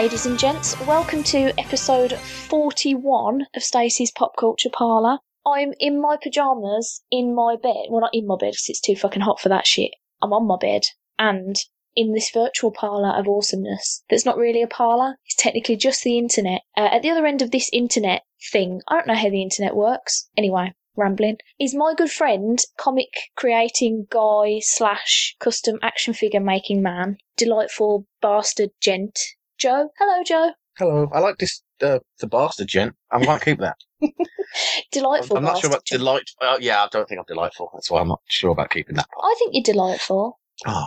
ladies and gents. Welcome to episode 41 of Stacey's Pop Culture Parlour. I'm in my pyjamas in my bed. Well, not in my bed because it's too fucking hot for that shit. I'm on my bed and in this virtual parlour of awesomeness that's not really a parlour. It's technically just the internet. Uh, at the other end of this internet thing, I don't know how the internet works. Anyway, rambling, is my good friend, comic creating guy slash custom action figure making man, delightful bastard gent, Joe. Hello, Joe. Hello, I like this, uh, the bastard gent. I'm going keep that. Delightful I'm not sure about gent. delight. Uh, yeah, I don't think I'm delightful. That's why I'm not sure about keeping that part. I think you're delightful. Oh,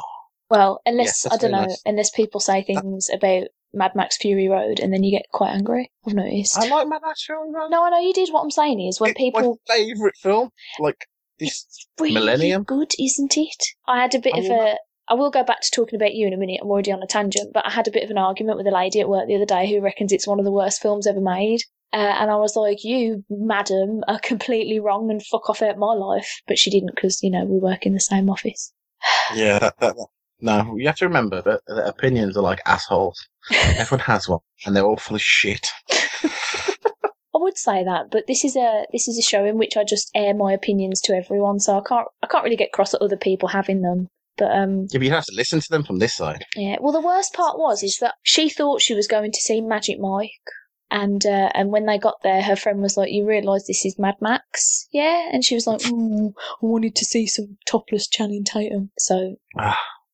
Well, unless, that's I don't know, nice. unless people say things about Mad Max Fury Road and then you get quite angry. I've noticed. I like Mad Max Fury Road. No, I know you did. What I'm saying is when It's people. my favourite film. Like this really Millennium. good, isn't it? I had a bit I of will a. I will go back to talking about you in a minute. I'm already on a tangent, but I had a bit of an argument with a lady at work the other day who reckons it's one of the worst films ever made. Uh, and I was like, "You, madam, are completely wrong, and fuck off out my life." But she didn't because you know we work in the same office. Yeah, that, that, that- No, you have to remember that, that opinions are like assholes. Everyone has one, and they're all full of shit. I would say that, but this is a this is a show in which I just air my opinions to everyone, so I can't I can't really get cross at other people having them. But um, Yeah, but you have to listen to them from this side. Yeah. Well, the worst part was is that she thought she was going to see Magic Mike, and uh, and when they got there, her friend was like, "You realise this is Mad Max, yeah?" And she was like, "Ooh, I wanted to see some topless Channing Tatum." So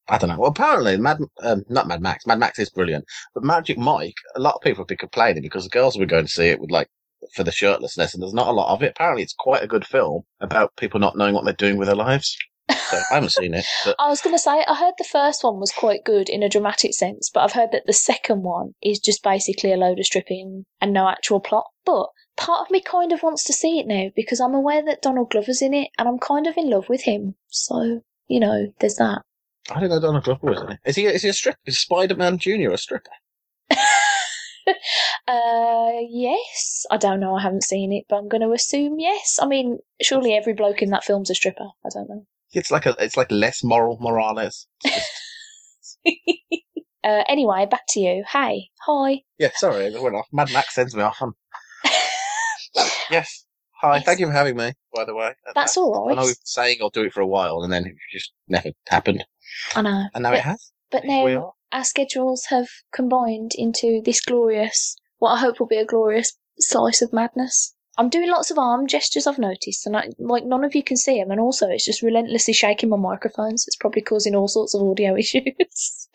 I don't know. Well, apparently, Mad, um, not Mad Max. Mad Max is brilliant, but Magic Mike. A lot of people have been complaining because the girls were going to see it with like for the shirtlessness, and there's not a lot of it. Apparently, it's quite a good film about people not knowing what they're doing with their lives. So I haven't seen it, but I was going to say, I heard the first one was quite good in a dramatic sense, but I've heard that the second one is just basically a load of stripping and no actual plot. But part of me kind of wants to see it now because I'm aware that Donald Glover's in it, and I'm kind of in love with him. So you know, there's that. I don't know Donald Glover was in it. Is he? Is he a stripper? Is Spider Man Junior a stripper? uh, yes. I don't know. I haven't seen it, but I'm going to assume yes. I mean, surely every bloke in that film's a stripper. I don't know. It's like a. It's like less moral Morales. uh, anyway, back to you. Hey, hi. Yeah, sorry, I went off. Mad Max sends me off. Yes. Hi, Yes. thank you for having me. By the way, That's all I know we've been saying I'll do it for a while, and then it just never happened, I know. and now but, it has. but now our schedules have combined into this glorious, what I hope will be a glorious slice of madness. I'm doing lots of arm gestures, I've noticed, and I, like none of you can see them, and also it's just relentlessly shaking my microphones. It's probably causing all sorts of audio issues.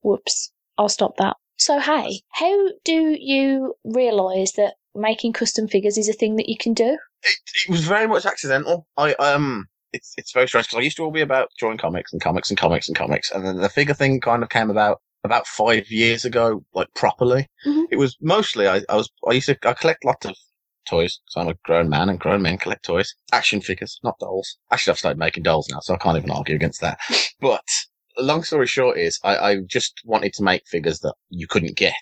Whoops. I'll stop that. So, hey, how do you realise that making custom figures is a thing that you can do? It, it was very much accidental. I um, it's it's very strange because I used to all be about drawing comics and comics and comics and comics, and then the figure thing kind of came about about five years ago, like properly. Mhm. It was mostly I, I was I used to I collect lots of toys because I'm a grown man and grown men collect toys, action figures, not dolls. Actually, I've started making dolls now, so I can't even argue against that. But long story short is I, I just wanted to make figures that you couldn't get.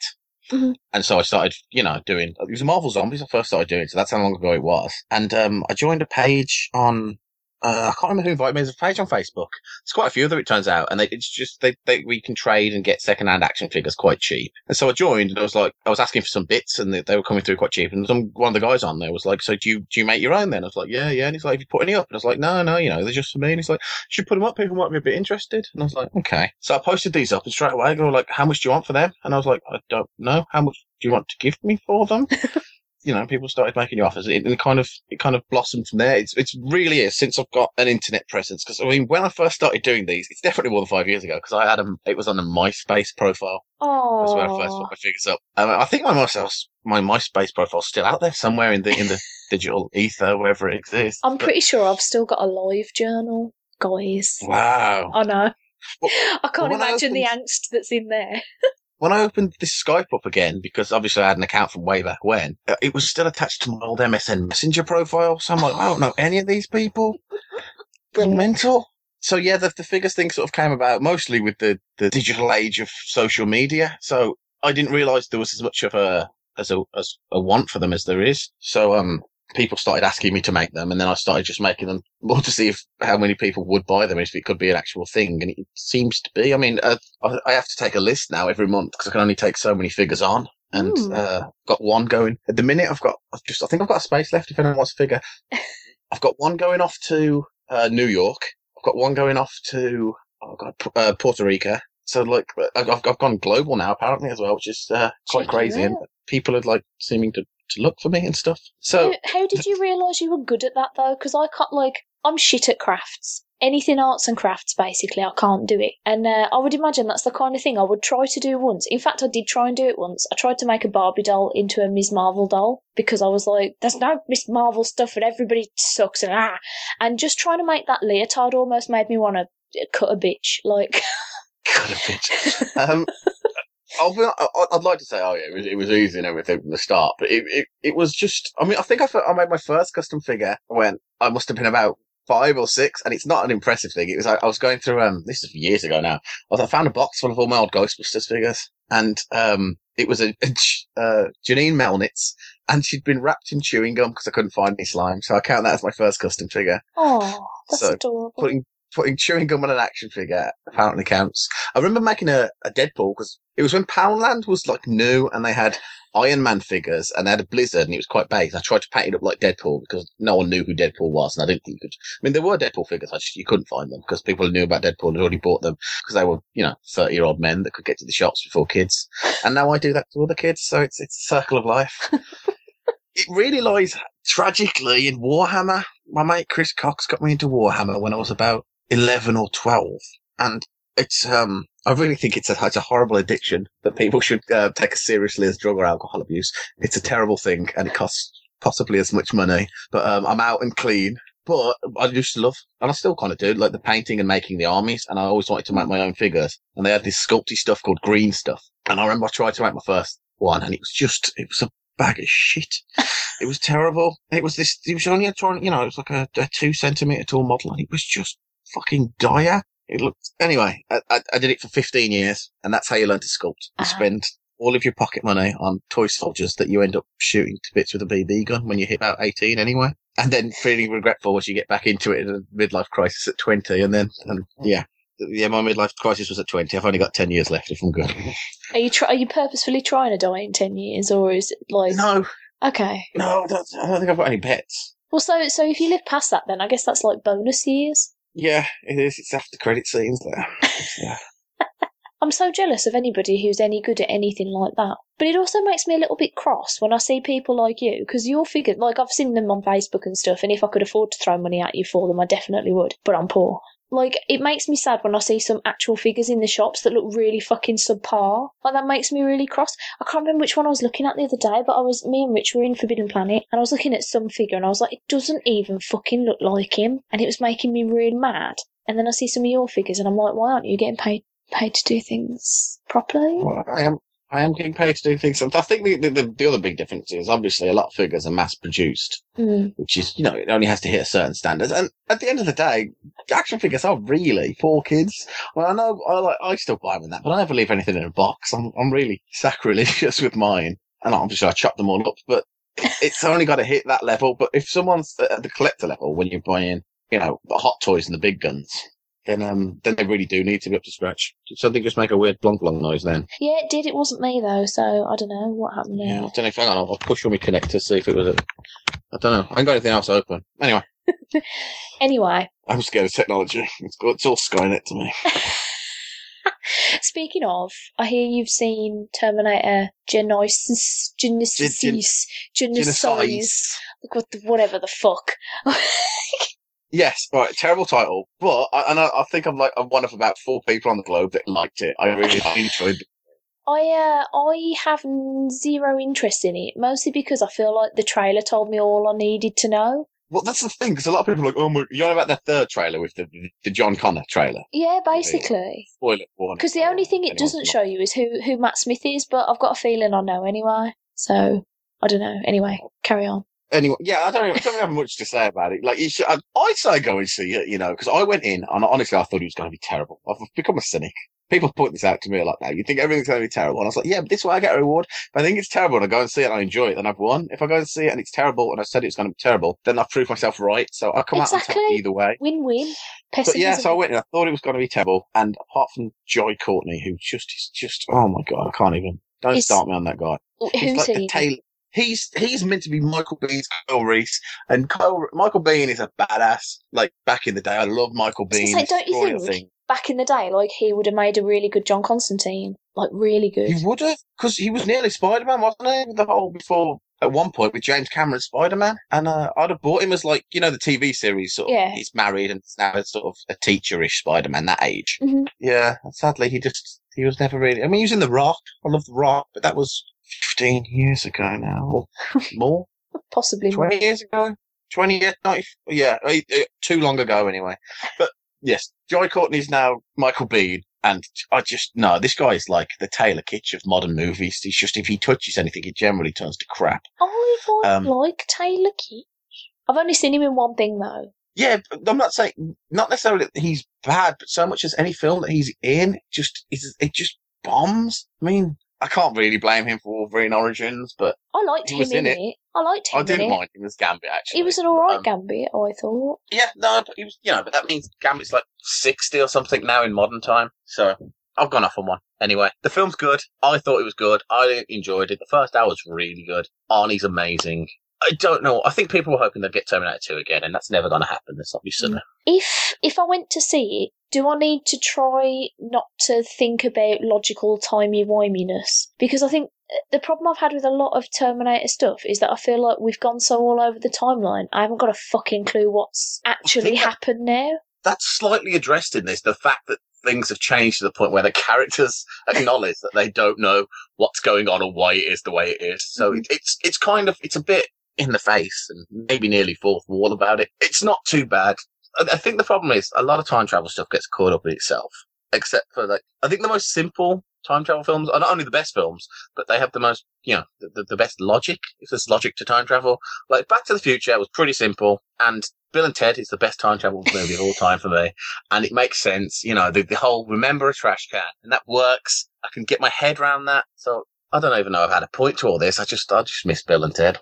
Mhm. And so I started, you know, doing, it was Marvel Zombies I first started doing, so that's how long ago it was. And, um, I joined a page on, uh, I can't remember who invited me. There's a page on Facebook. There's quite a few of them, it turns out. And they, it's just, they, they, we can trade and get secondhand action figures quite cheap. And so I joined and I was like, I was asking for some bits and they, they were coming through quite cheap. And some, one of the guys on there was like, so do you, do you make your own then? I was like, yeah, yeah. And he's like, have you put any up? And I was like, no, no, you know, they're just for me. And he's like, you should put them up. People might be a bit interested. And I was like, okay. So I posted these up and straight away they were like, how much do you want for them? And I was like, I don't know. How much do you want to give me for them? you know, people started making you offers, and it kind of it kind of blossomed from there. It's it's really is since I've got an internet presence. Because I mean, when I first started doing these, it's definitely more than five years ago. Because I had a it was on a MySpace profile. Oh, that's where I first put my figures up. Um, I think my MySpace my MySpace profile's still out there somewhere in the in the digital ether, wherever it exists. I'm But- pretty sure I've still got a live journal, guys. wow. I know. Well- I can't imagine the angst that's in there. when I opened this Skype up again, because obviously I had an account from way back when, uh, it was still attached to my old MSN Messenger profile. So I'm like, I don't know any of these people. Brilliant. Mental. So yeah, the, the figures thing sort of came about mostly with the, the digital age of social media. So I didn't realise there was as much of a as a as a want for them as there is. So um, people started asking me to make them, and then I started just making them more to see if how many people would buy them, if it could be an actual thing, and it seems to be. I mean, uh, I, have to take a list now every month because I can only take so many figures on. And Hmm. uh, got one going at the minute. I've got I've just I think I've got a space left if anyone wants a figure. I've got one going off to uh, New York. I've got one going off to oh god uh, Puerto Rico. So like I've I've I've gone global now apparently as well, which is uh, quite Check crazy. And people are like seeming to, to look for me and stuff. So how, how did you realise you were good at that though? Because I can't like I'm shit at crafts. Anything arts and crafts, basically, I can't do it. And uh, I would imagine that's the kind of thing I would try to do once. In fact, I did try and do it once. I tried to make a Barbie doll into a Ms. Marvel doll because I was like, "There's no Miss Marvel stuff, and everybody sucks." And ah, and just trying to make that leotard almost made me want to cut a bitch. Like, cut a bitch. um, I'll be, I'd like to say, oh yeah, it was, it was easy and everything from the start, but it, it, it was just, I mean, I think I, I made my first custom figure when I must have been about five or six, and it's not an impressive thing. It was, I, I was going through, um, this is years ago now. I, was, I found a box full of all my old Ghostbusters figures, and, um, it was a uh, Janine Melnitz, and she'd been wrapped in chewing gum because I couldn't find any slime, so I count that as my first custom figure oh, that's So, adorable. putting putting chewing gum on an action figure apparently counts. I remember making a, a Deadpool because it was when Poundland was like new and they had Iron Man figures and they had a Blizzard and it was quite base. I tried to paint it up like Deadpool because no one knew who Deadpool was and I didn't think you could. I mean, there were Deadpool figures, I just you couldn't find them because people who knew about Deadpool had already bought them because they were you know thirty year old men that could get to the shops before kids. And now I do that to other kids, so it's it's a circle of life. it really lies tragically in Warhammer. My mate Chris Cox got me into Warhammer when I was about 11 or 12. And it's, um, I really think it's a, it's a horrible addiction that people should uh, take as seriously as drug or alcohol abuse. It's a terrible thing and it costs possibly as much money, but, um, I'm out and clean. But I used to love, and I still kind of do, like the painting and making the armies. And I always wanted to make my own figures. And they had this sculpty stuff called green stuff. And I remember I tried to make my first one and it was just, it was a bag of shit. It was terrible. It was this, it was only a you know, it was like a, a two centimeter tall model and it was just fucking dire. It looked, anyway, I, I, I did it for 15 years and that's how you learn to sculpt. You Ah. spend all of your pocket money on toy soldiers that you end up shooting to bits with a BB gun when you hit about 18 anyway. And then feeling regretful as you get back into it in a midlife crisis at 20. And then, and yeah, yeah, my midlife crisis was at 20. I've only got 10 years left if I'm good. Are you try- are you purposefully trying to die in ten years, or is it like no, okay? no, I don't, I don't think I've got any pets. Well, so so if you live past that, then I guess that's like bonus years. Yeah, it is. It's after credit scenes there. yeah. I'm so jealous of anybody who's any good at anything like that. But it also makes me a little bit cross when I see people like you, because your figures, like I've seen them on Facebook and stuff, and if I could afford to throw money at you for them, I definitely would. But I'm poor. Like, it makes me sad when I see some actual figures in the shops that look really fucking subpar. Like, that makes me really cross. I can't remember which one I was looking at the other day, but I was, me and Rich were in Forbidden Planet, and I was looking at some figure, and I was like, it doesn't even fucking look like him. And it was making me really mad. And then I see some of your figures, and I'm like, why aren't you getting paid paid to do things properly? Well, I am. I am getting paid to do things. And I think the, the, the, the other big difference is obviously a lot of figures are mass produced, Mm. which is, you know, it only has to hit a certain standards. And at the end of the day, action figures are really for kids. Well, I know I like, I still buy them in that, but I never leave anything in a box. I'm, I'm really sacrilegious with mine. And obviously I chop them all up, but it's only got to hit that level. But if someone's at the collector level, when you're buying, you know, the hot toys and the big guns, then, um, then they really do need to be up to scratch. Did something just make a weird blonk blonk noise then? Yeah, it did. It wasn't me though, so I don't know what happened Yeah, I don't know if, hang on, I'll, I'll push on my connector, see if it was a, I don't know. I ain't got anything else open. Anyway, Anyway, I'm scared of technology. It's, it's all Skynet to me. speaking of, I hear you've seen Terminator Genisys, Genesis, Gen- Genesis, Genocides. what the- whatever the fuck. Yes, right, terrible title, but, I, and I, I think I'm like, I'm one of about four people on the globe that liked it. I really enjoyed it. I uh, I have zero interest in it, mostly because I feel like the trailer told me all I needed to know. Well, that's the thing, because a lot of people are like, oh my, you're on about the third trailer with the, the John Connor trailer. Yeah, basically. Spoiler warning. Because the only thing it doesn't show you is who, who Matt Smith is, but I've got a feeling I know anyway. So, I don't know. Anyway, carry on. Anyway, yeah, I don't, I don't have much to say about it. Like, you should, I, I'd say go and see it, you know, because I went in and honestly, I thought it was going to be terrible. I've become a cynic. people point this out to me like, "Now you think everything's going to be terrible?" And I was like, "Yeah, but this is why I get a reward. If I think it's terrible and I go and see it and I enjoy it, then I've won. If I go and see it and it's terrible and I said it's going to be terrible, then I've proved myself right. So I come out on top either way." Win-win. But yeah, so I went and I thought it was going to be terrible. And apart from Jai Courtney, who just is just, oh my god, I can't even. Don't Is- start me on that guy. He's Who's like the he? tail. He's he's meant to be Michael Biehn's Kyle Reese, and Kyle, Michael Biehn is a badass. Like back in the day, I love Michael Bean. gonna don't you think- things. Back in the day, like he would have made a really good John Constantine. Like really good. He would have, because he was nearly Spider Man, wasn't he? The whole before at one point with James Cameron Spider Man, and uh, I'd have bought him as like you know the TV series sort of. Yeah. He's married and now a sort of a teacherish Spider Man that age. Mhm. Yeah, sadly he just he was never really. I mean, he was in The Rock. I love The Rock, but that was fifteen years ago now, or more, Possibly. more. twenty years ago, twenty years, 90, yeah, uh, uh, too long ago anyway. But yes, Jai Courtney is now Michael Biehn. And I just no, this guy is like the Taylor Kitsch of modern movies. He's just if he touches anything, it generally turns to crap. I Um, like Taylor Kitsch. I've only seen him in one thing though. Yeah, I'm not saying not necessarily that he's bad, but so much as any film that he's in, just it just bombs. I mean, I can't really blame him for Wolverine Origins, but I liked He him was in, in it. I liked him I didn't it. mind him as Gambit actually. He was an alright Um, Gambit, I thought. Yeah, no, but he was, you know, but that means Gambit's like 60 or something now in modern time. So I've gone off on one. Anyway, the film's good. I thought it was good. I enjoyed it. The first hour was really good. Arnie's amazing. I don't know. I think people were hoping they'd get Terminator 2 again, and that's never going to happen. That's obviously. Mm. If if I went to see it, do I need to try not to think about logical timey wiminess? Because I think uh, the problem I've had with a lot of Terminator stuff is that I feel like we've gone so all over the timeline. I haven't got a fucking clue what's actually think that- happened now. That's slightly addressed in this. The fact that things have changed to the point where the characters acknowledge that they don't know what's going on or why it is the way it is. So Mhm. it, it's it's kind of it's a bit in the face and maybe nearly fourth wall about it. It's not too bad. I, think the problem is a lot of time travel stuff gets caught up in itself. Except for like, I think the most simple time travel films are not only the best films, but they have the most, you know, the, the, the best logic. If there's logic to time travel, like Back to the Future was pretty simple, and Bill and Ted is the best time travel movie of all time for me, and it makes sense. You know, the, the whole remember a trash can, and that works. I can get my head around that. So I don't even know I've had a point to all this. I just, I just miss Bill and Ted.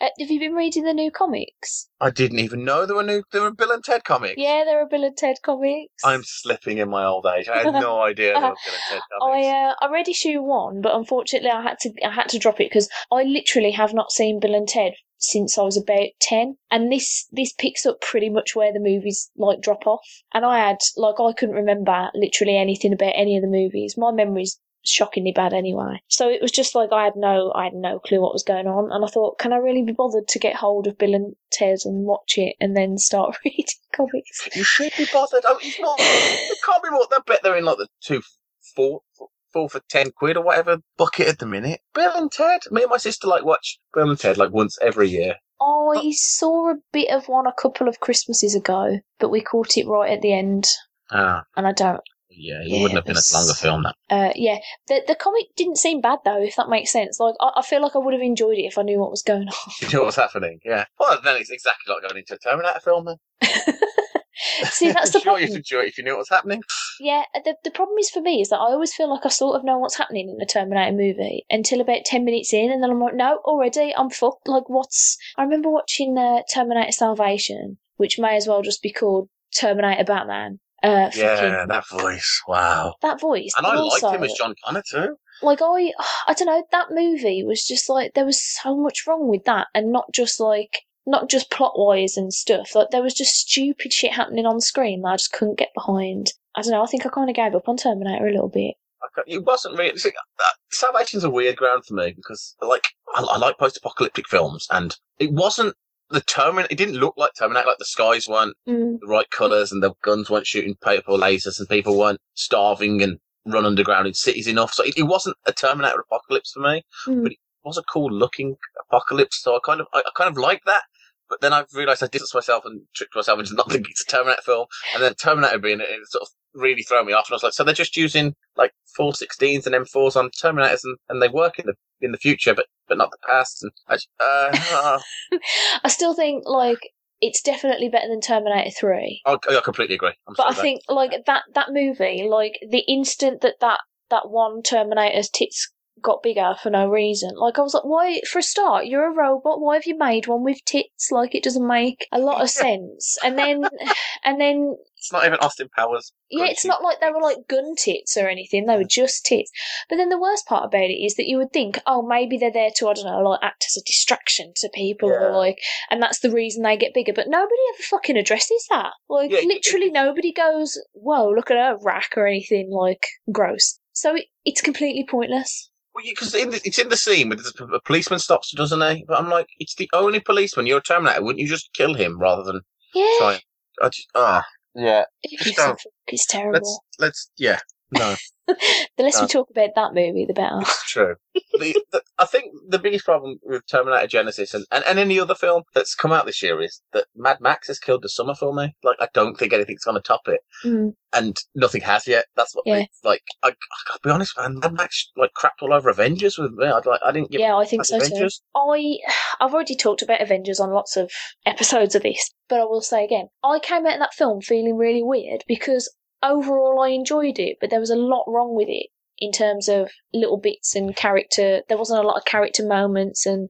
Uh, have you been reading the new comics? I didn't even know there were new, there were Bill and Ted comics. Yeah, there are Bill and Ted comics. I'm slipping in my old age. I had no idea there were Bill and Ted comics. I uh, I read issue one, but unfortunately I had to I had to drop it because I literally have not seen Bill and Ted since I was about ten, and this this picks up pretty much where the movies like drop off. And I had like I couldn't remember literally anything about any of the movies. My memory's shockingly bad anyway. So it was just like I had no I had no clue what was going on, and I thought, can I really be bothered to get hold of Bill and Ted and watch it and then start reading comics? You should be bothered. Oh, it's not. It can't be more. I bet they're in like the two, four, four for ten quid or whatever bucket at the minute. Bill and Ted. Me and my sister like watch Bill and Ted like once every year. I saw a bit of one a couple of Christmases ago, but we caught it right at the end, Ah, and I don't. Yeah. It Yeah, wouldn't have been a longer film. That. Uh, yeah, the the comic didn't seem bad though, if that makes sense. Like I, I feel like I would have enjoyed it if I knew what was going on. You know what's happening? Yeah. Well, then it's exactly like going into a Terminator film. Then. See, that's the sure problem. you'd enjoy it if you knew what was happening. Yeah, the the problem is for me is that I always feel like I sort of know what's happening in a Terminator movie until about ten minutes in, and then I'm like, no, already I'm fucked. Like, what's? I remember watching uh, Terminator Salvation, which may as well just be called Terminator Batman. Uh, Yeah, that voice. Wow. that voice. And but I liked him as John Connor too. like I I don't know that movie was just like there was so much wrong with that and not just like not just plot wise and stuff like there was just stupid shit happening on screen that I just couldn't get behind I don't know I think I kind of gave up on Terminator a little bit It wasn't really. see, uh, Salvation's a weird ground for me because, like, I, I like post-apocalyptic films, and it wasn't the Terminator. It didn't look like Terminator. Like the skies weren't mm. the right colours, and the guns weren't shooting paper lasers, and people weren't starving and run underground in cities enough. So it, it wasn't a Terminator apocalypse for me. Mm. But it was a cool-looking apocalypse. So I kind of, I, I kind of like that. But then I realised I distanced myself and tricked myself into not thinking it's a Terminator film, and then Terminator being it, it sort of really throw me off. And I was like, so they're just using like 416s and M4s on Terminators, and, and they work in the in the future, but but not the past. And I, just- uh, uh, I still think like it's definitely better than Terminator Three. I, I completely agree. I'm But I sorry, think like that that movie, like the instant that that that one Terminator's tits got bigger for no reason, like I was like, why? For a start, you're a robot. Why have you made one with tits? Like it doesn't make a lot of sense. And then, and then it's not even Austin Powers. yeah, it's not like they were like gun tits or anything. They were just tits. But then the worst part about it is that you would think, oh, maybe they're there to, I don't know, like act as a distraction to people or like, and that's the reason they get bigger. But nobody ever fucking addresses that. Like, Yeah, it- literally nobody goes, whoa, look at her rack or anything like gross. So it, it's completely pointless. Well, because in it's in the scene where the- a policeman stops, doesn't he? But I'm like, it's the only policeman. You're a Terminator. Wouldn't you just kill him rather than Yeah. try? I just, ah, yeah. It's, just don't. Let's terrible. let's yeah. No, the less no. we talk about that movie, the better. it's true. the, the, I think the biggest problem with Terminator Genisys and, and, and any other film that's come out this year is that Mad Max has killed the summer for me. Like, I don't think anything's going to top it. Mm. and nothing has yet. That's what, Yeah. they, like, I, I gotta be honest, man. Mad Max like crapped all over Avengers with me. I'd like, I didn't give Yeah, I think so fuck too. I I've already talked about Avengers on lots of episodes of this, but I will say again, I came out of that film feeling really weird because overall I enjoyed it, but there was a lot wrong with it in terms of little bits and character. There wasn't a lot of character moments, and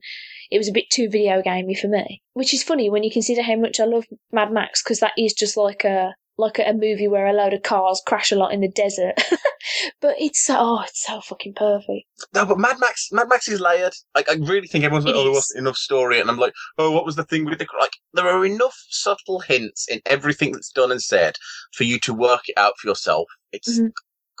it was a bit too video gamey for me. Which is funny when you consider how much I love Mad Max because that is just like a like at a movie where a load of cars crash a lot in the desert. but it's so oh, it's so fucking perfect. No, but Mad Max, Mad Max is layered. Like, I really think everyone's like, It oh, there is. wasn't enough story, and I'm like, oh, what was the thing with the like? There are enough subtle hints in everything that's done and said for you to work it out for yourself. It's Mhm.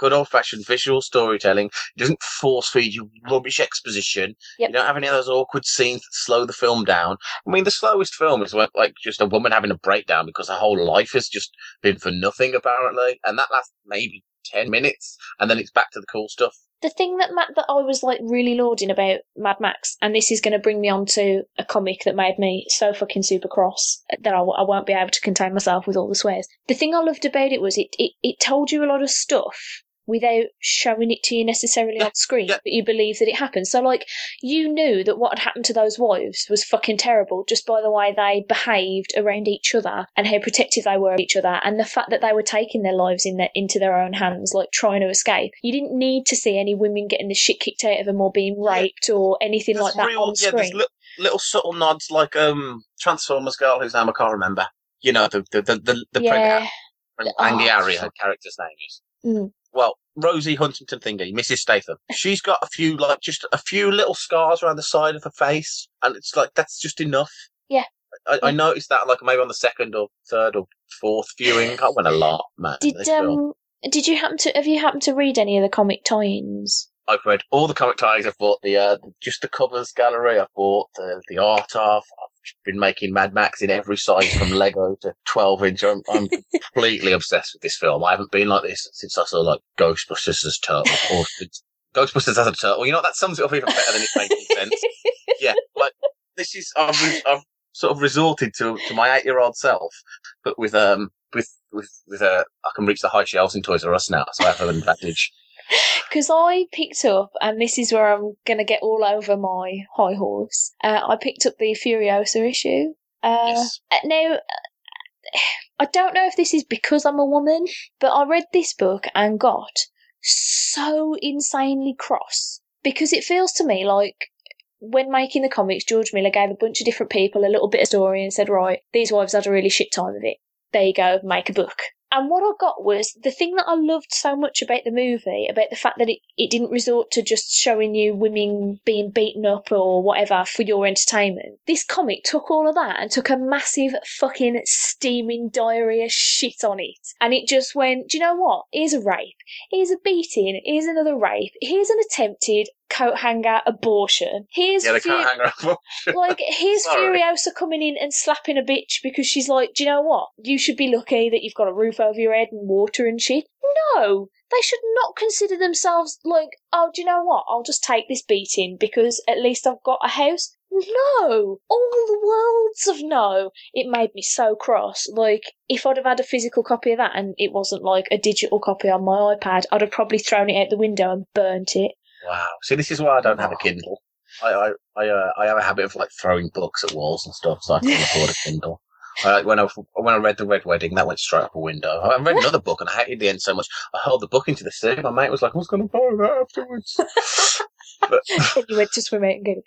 Good old fashioned visual storytelling. It doesn't force feed you rubbish exposition. Yep. You don't have any of those awkward scenes that slow the film down. I mean, the slowest film is when, like just a woman having a breakdown because her whole life has just been for nothing, apparently, and that lasts maybe ten minutes, and then it's back to the cool stuff. the thing that Matt, that I was like really lauding about Mad Max, and this is going to bring me on to a comic that made me so fucking super cross that I won't be able to contain myself with all the swears. The thing I loved about it was it, it, it told you a lot of stuff without showing it to you necessarily Yeah, on screen, yeah. but you believe that it happened. So, like, you knew that what had happened to those wives was fucking terrible just by the way they behaved around each other and how protective they were of each other, and the fact that they were taking their lives in their, into their own hands, like trying to escape. You didn't need to see any women getting the shit kicked out of them or being Yeah. raped or anything like that on yeah, there's screen. li- little subtle nods like um Transformers girl whose name I can't remember. You know, the the the, the, the yeah, pregnant Oh, Angharad, her character's name is. Mm. Well, Rosie Huntington Thingy, Mrs. Statham. She's got a few like just a few little scars around the side of her face, and it's like that's just enough. Yeah. I, I noticed that like maybe on the second or third or fourth viewing. I went a lot, man. did um did you happen to have you happened to read any of the comic tie-ins? I've read all the comic ties. I've bought the uh, just the covers gallery. I've bought the, the art of. I've been making Mad Max in every size from Lego to 12 inch. I'm, I'm completely obsessed with this film. I haven't been like this since I saw like Ghostbusters as turtle or Ghostbusters as a turtle. You know that sums it up even better than it's making sense. Yeah, like this is I've, I've sort of resorted to to my eight year old self, but with um with with with a I can reach the high shelves in Toys R Us now, so I have an advantage. Because I picked up, and this is where I'm going to get all over my high horse. Uh, I picked up the Furiosa issue. Uh, Yes. uh, Now, I don't know if this is because I'm a woman, but I read this book and got so insanely cross because it feels to me like when making the comics, George Miller gave a bunch of different people a little bit of story and said, right, these wives had a really shit time of it. There you go, make a book. And what I got was the thing that I loved so much about the movie, about the fact that it, it didn't resort to just showing you women being beaten up or whatever for your entertainment. This comic took all of that and took a massive fucking steaming diarrhea shit on it. And it just went, do you know what? Here's a rape. Here's a beating. Here's another rape. Here's an attempted coat hanger abortion. Here's Yeah, the fu- coat hanger up. like here's Sorry. Furiosa coming in and slapping a bitch because she's like, do you know what? You should be lucky that you've got a roof over your head and water and shit. No, they should not consider themselves like, oh, do you know what? I'll just take this beating because at least I've got a house. No, all the worlds of no. It made me so cross. Like, if I'd have had a physical copy of that and it wasn't like a digital copy on my iPad, I'd have probably thrown it out the window and burnt it. Wow. See, this is why I don't have a Kindle. I I I, uh, I have a habit of like throwing books at walls and stuff, so I can't afford a Kindle. Uh, when I when I read the Red Wedding, that went straight up a window. I read another book and I hated the end so much. I hurled the book into the sea. My mate was like, "I was going to borrow that afterwards." but, and you went to swim out and get it.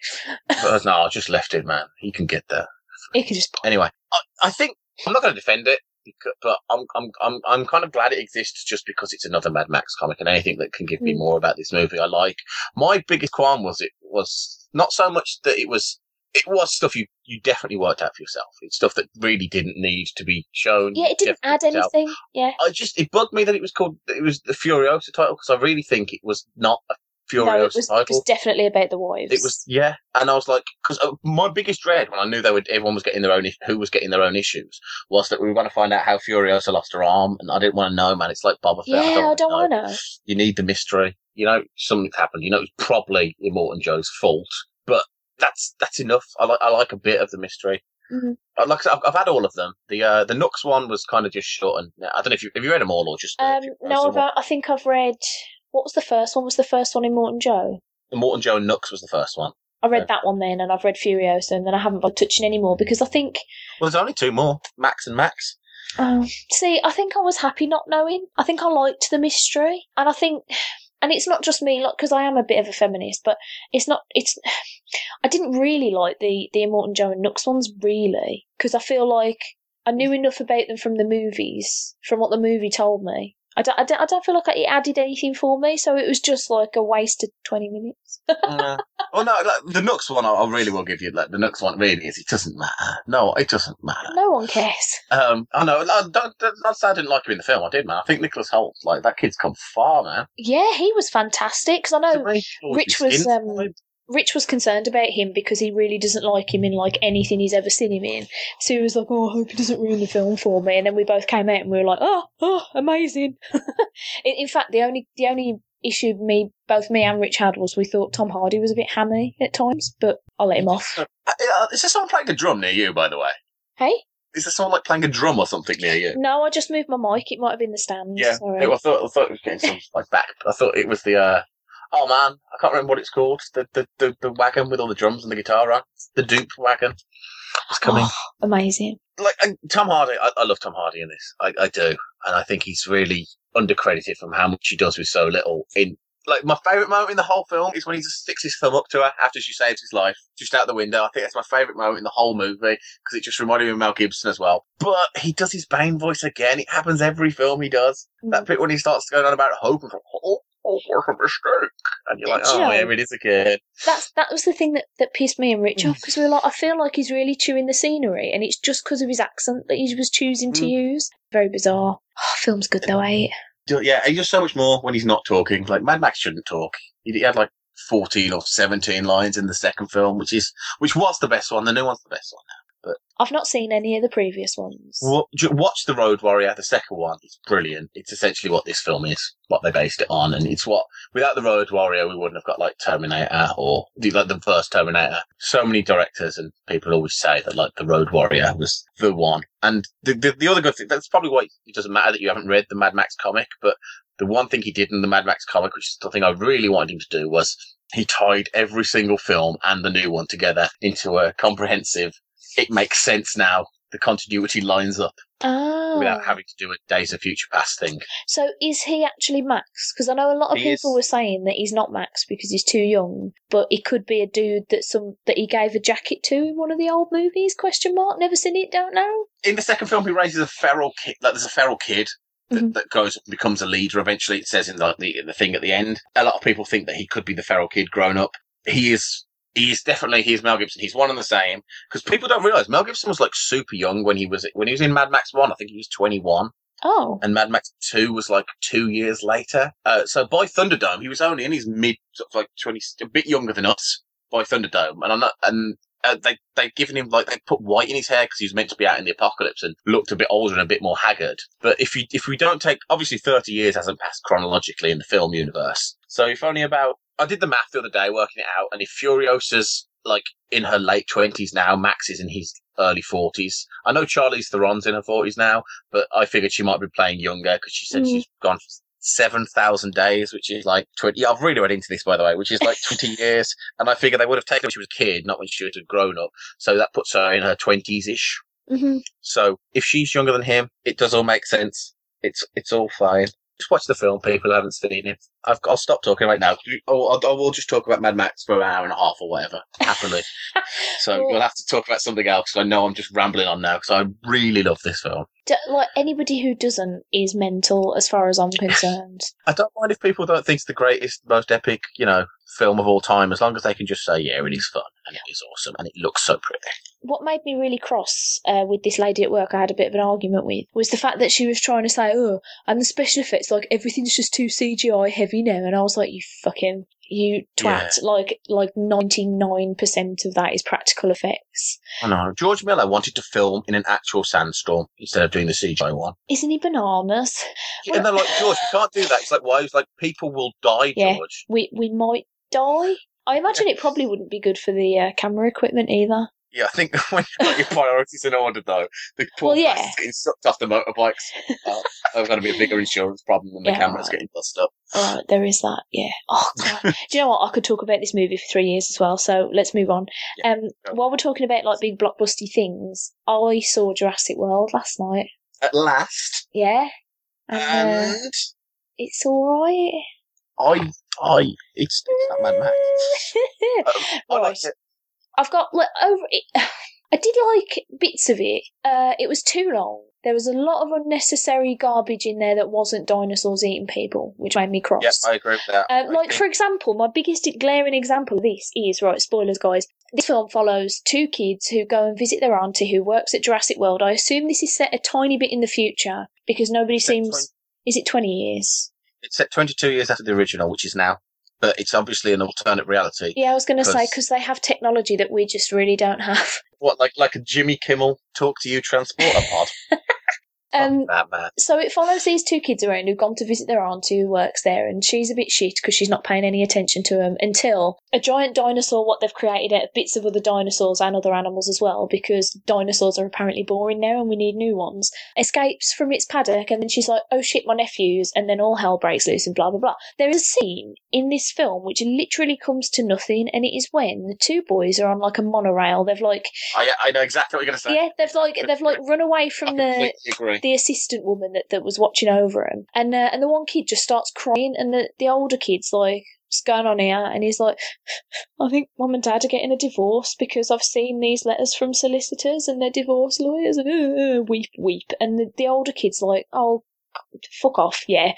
but no, I just left it, man. He can get there. He can just. Anyway, I, I think I'm not going to defend it. Because, but I'm I'm I'm I'm kind of glad it exists just because it's another Mad Max comic and anything that can give me Mm. more about this movie I like. My biggest qualm was it was not so much that it was it was stuff you you definitely worked out for yourself. It's stuff that really didn't need to be shown. Yeah, it didn't add anything. Yeah. I just it bugged me that it was called it was the Furiosa title because I really think it was not a Furiosa no, it was, it definitely about the wives. It was yeah, and I was like, because uh, my biggest dread when I knew they would, everyone was getting their own, who was getting their own issues, was that we were going to find out how Furiosa lost her arm, and I didn't want to know, man. It's like Boba Fett. Yeah, I don't want to know. You need the mystery. You know, something's happened. You know, it's probably Immortan Joe's fault, but that's that's enough. I like I like a bit of the mystery. Mhm. Uh, Like I said, I've, I've had all of them. The uh, the Nooks one was kind of just short, and I don't know if you have you read them all or just uh, Um, no, I think I've read. What was the first one? Was the first one Immortan Joe? Morton Joe and Nooks was the first one. I read Yeah. that one then, and I've read Furiosa, and then I haven't bothered touching any more because I think. Well, there's only two more, Max and Max. Um, see, I think I was happy not knowing. I think I liked the mystery, and I think, and it's not just me, like because I am a bit of a feminist, but it's not. It's. I didn't really like the the Immortan Joe and Nux ones, really, because I feel like I knew enough about them from the movies, from what the movie told me. I don't, I don't, I don't feel like it added anything for me, so it was just like a wasted 20 minutes. Uh, well, no, like, the Nooks one, I, I really will give you. Like, the Nooks one really is. It doesn't matter. No, it doesn't matter. No one cares. Um, I know. I don't, don't, say I didn't like him in the film. I did, man. I think Nicholas Hoult, like that kid's come far, man. Yeah, he was fantastic, because I know To me, he always Rich was, um. Rich was concerned about him because he really doesn't like him in like anything he's ever seen him in. So he was like, "Oh, I hope he doesn't ruin the film for me." And then we both came out and we were like, "Oh, oh, amazing!" in, in fact, the only the only issue me both me and Rich had was we thought Tom Hardy was a bit hammy at times, but I'll let him off. Uh, uh, is there someone playing a drum near you, by the way? Hey, Is there someone like playing a drum or something near you? no, I just moved my mic. It might have been the stand. Yeah, Sorry. I thought I thought it was getting some like back. I thought it was the uh, oh man, I can't remember what it's called. The the, the, the wagon with all the drums and the guitar on. The dupe wagon. It's coming. Oh, amazing. like and Tom Hardy, I, I love Tom Hardy in this. I, I do, and I think he's really undercredited from how much he does with so little. In like my favorite moment in the whole film is when he just sticks his thumb up to her after she saves his life, just out the window. I think that's my favorite moment in the whole movie because it just reminded me of Mel Gibson as well. But he does his Bane voice again. It happens every film he does. That mm. bit when he starts going on about hope and oh, oh, what a mistake, and you're like, Do you oh, know- here it is again. That's that was the thing that, that pissed me and Rich Mm. off because we were like, I feel like he's really chewing the scenery, and it's just because of his accent that he was choosing to Mm. use. Very bizarre. Oh, film's good though, eh? Yeah, he just so much more when he's not talking. Like Mad Max shouldn't talk. He he had like fourteen or seventeen lines in the second film, which is which was the best one. The new one's the best one. I've not seen any of the previous ones. Wa- Watch the Road Warrior. The second one It's brilliant. It's essentially what this film is, what they based it on, and it's what without the Road Warrior we wouldn't have got like Terminator or the like the first Terminator. So many directors and people always say that like the Road Warrior was the one. And the the, the other good thing that's probably why it doesn't matter that you haven't read the Mad Max comic, but the one thing he did in the Mad Max comic, which is the thing I really wanted him to do, was he tied every single film and the new one together into a comprehensive. It makes sense now. The continuity lines up Ah, without having to do a Days of Future Past thing. so is he actually Max? Because I know a lot of He people is. were saying that he's not Max because he's too young, but he could be a dude that some that he gave a jacket to in one of the old movies. Question mark. Never seen it. Don't know. In the second film, he raises a feral kid. Like there's a feral kid that, Mhm. that goes and becomes a leader. Eventually, it says in like the the thing at the end. A lot of people think that he could be the feral kid grown up. He is. He is definitely he's Mel Gibson. He's one and the same because people don't realize Mel Gibson was like super young when he was when he was in Mad Max One. I think he was 21. Oh, and Mad Max 2 was like two years later. Uh, so by Thunderdome, he was only in his mid, sort of like 20, a bit younger than us by Thunderdome. And I'm not, and uh, they, they've given him like, they put white in his hair because he was meant to be out in the apocalypse and looked a bit older and a bit more haggard. But if you, if we don't take, obviously 30 years hasn't passed chronologically in the film universe. So if only about, I did the math the other day working it out and if Furiosa's like in her late 20s now, Max is in his early 40s. I know Charlize Theron's in her 40s now, but I figured she might be playing younger because she said Mm. she's gone for 7,000 days, which is like 20. Yeah, I've really read into this, by the way, which is like 20 years. And I figured they would have taken her when she was a kid, not when she would have grown up. So that puts her in her 20s ish. hmm So if she's younger than him, it does all make sense. It's it's all fine. Just watch the film, people who haven't seen it. I've, I'll stop talking right now. Oh, I'll, I will just talk about Mad Max for an hour and a half or whatever, happily. so Well- you'll have to talk about something else. 'cause I know I'm just rambling on now because I really love this film. D- like anybody who doesn't is mental, as far as I'm concerned. I don't mind if people don't think it's the greatest, most epic, you know, film of all time, as long as they can just say, yeah, it is fun and it is awesome and it looks so pretty. What made me really cross uh, with this lady at work I had a bit of an argument with was the fact that she was trying to say, oh, and the special effects, like everything's just too CGI heavy now. And I was like, you fucking, you twat. Like, like 99% of that is practical effects. I know. George Miller wanted to film in an actual sandstorm instead of doing the CGI one. Isn't he bananas? And they're like, George, you can't do that. It's like, why? It's like, people will die, Yeah. George. We, we might die. I imagine it probably wouldn't be good for the uh, camera equipment either. Yeah, I think when you put your priorities in order, though, the poor Well, yeah. getting sucked off the motorbikes uh, are going to be a bigger insurance problem than the Yeah, cameras right. getting bust up. Right, there is that. Yeah. Oh god. Do you know what? I could talk about this movie for three years as well. So let's move on. Yeah, um, go. while we're talking about like big blockbusty things, I saw Jurassic World last night. At last, Yeah, and uh, and it's all right. I, I, it's, it's not Mad Max. Um, I Right. liked it. I've got like, over it. I did like bits of it. Uh, it was too long. There was a lot of unnecessary garbage in there that wasn't dinosaurs eating people, which made me cross. Yep, I agree with that. Um, like, for example, my biggest glaring example of this is right, spoilers, guys. This film follows two kids who go and visit their auntie who works at Jurassic World. I assume this is set a tiny bit in the future because nobody Set seems. 20 Is it 20 years? it's set 22 years after the original, which is now, but it's obviously an alternate reality. Yeah, I was going to say because they have technology that we just really don't have. What, like like a Jimmy Kimmel talk to you transporter pod? Um, that. So it follows these two kids around who've gone to visit their auntie who works there, and she's a bit shit because she's not paying any attention to them until a giant dinosaur, what they've created out of bits of other dinosaurs and other animals as well, because dinosaurs are apparently boring now and we need new ones, escapes from its paddock, and then she's like, oh shit, my nephews, and then all hell breaks loose and blah blah blah. There is a scene in this film which literally comes to nothing, and it is when the two boys are on like a monorail. They've like, I, I know exactly what you're going to say. yeah, they've like, they've like run away from the agree. The assistant woman that, that was watching over him, and uh, and the one kid just starts crying, and the the older kid's like, "What's going on here?" And he's like, "I think mum and dad are getting a divorce because I've seen these letters from solicitors and their divorce lawyers, and uh, weep, weep." And the, the older kid's like, "Oh, fuck off, yeah."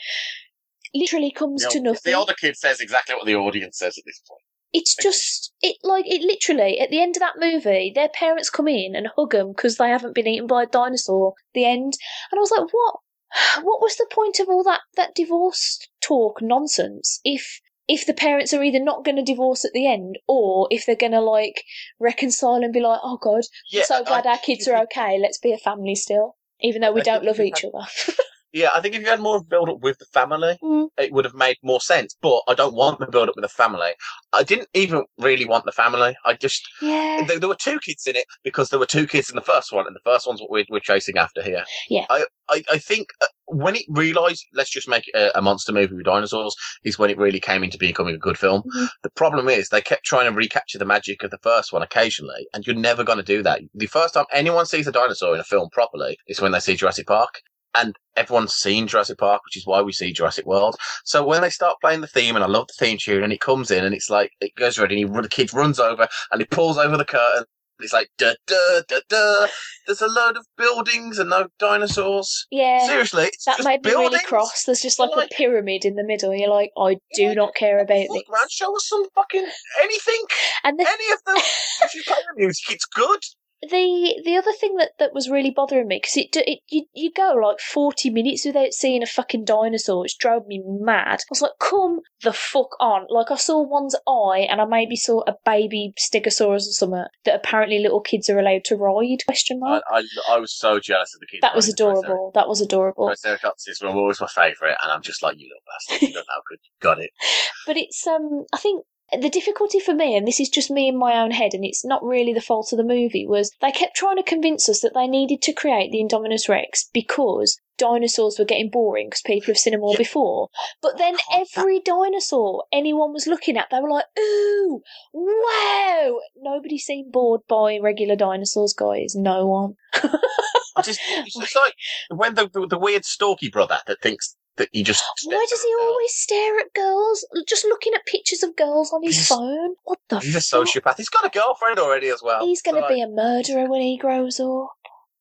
Literally comes The, to old- nothing. the older kid says exactly what the audience says at this point. It's just it like it literally at the end of that movie, their parents come in and hug them because they haven't been eaten by a dinosaur. The end, and I was like, what? What was the point of all that that divorce talk nonsense? If if the parents are either not going to divorce at the end, or if they're going to like reconcile and be like, oh god, Yeah, I'm so glad I- our kids are okay. Let's be a family still, even though we I don't love each other. Yeah, I think if you had more build up with the family, Mm. it would have made more sense. But I don't want the build up with the family. I didn't even really want the family. I just yeah, there, there were two kids in it because there were two kids in the first one, and the first one's what we're, we're chasing after here. Yeah. I I, I think uh, when it realised let's just make it a, a monster movie with dinosaurs is when it really came into becoming a good film. Mhm. The problem is they kept trying to recapture the magic of the first one occasionally, and you're never going to do that. The first time anyone sees a dinosaur in a film properly is when they see Jurassic Park. And everyone's seen Jurassic Park, which is why we see Jurassic World. So when they start playing the theme, and I love the theme tune, and it comes in, and it's like it goes ready, and he, the kid runs over, and he pulls over the curtain. And it's like da da da da. There's a load of buildings and no dinosaurs. yeah. Seriously, it's That made me buildings. really cross. There's just like, Like- a pyramid in the middle. You're like, I do like, not care about this. man, show us some fucking anything, And the, any of them. if you play the music, it's good. The the other thing that, that was really bothering me because it, it you, you go like 40 minutes without seeing a fucking dinosaur which drove me mad. I was like come the fuck on. Like i saw one's eye and i maybe saw a baby stegosaurus or something that apparently little kids are allowed to ride question I, mark. I, I was so jealous of the kids. that was adorable. That was adorable. Triceratops were always my favourite, and I'm just like, you little bastard, you don't know how good you got it. but it's um i think the difficulty for me and this is just me in my own head and it's not really the fault of the movie was they kept trying to convince us that they needed to create the indominus rex because dinosaurs were getting boring because people have seen them all Yeah. before. But then every dinosaur anyone was looking at, they were like, ooh, wow. Nobody seemed bored by regular dinosaurs, guys. No one. I just, it's just like when the, the the weird stalky brother that thinks that he just. Why does he always stare at girls? Just looking at pictures of girls on his He's- phone? What the He's a fuck? sociopath. He's got a girlfriend already as well. He's going to So, be a murderer when he grows up.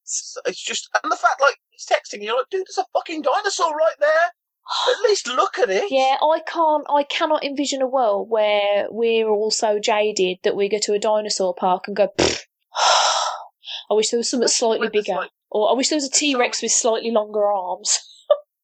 It's, it's just, and the fact like he's texting you, like, dude, there's a fucking dinosaur right there. At least look at it. Yeah, I can't. I cannot envision a world where we're all so jaded that we go to a dinosaur park and go. "Pfft, I wish there was something slightly when there's, bigger, like- or I wish there was a T Rex with slightly longer arms.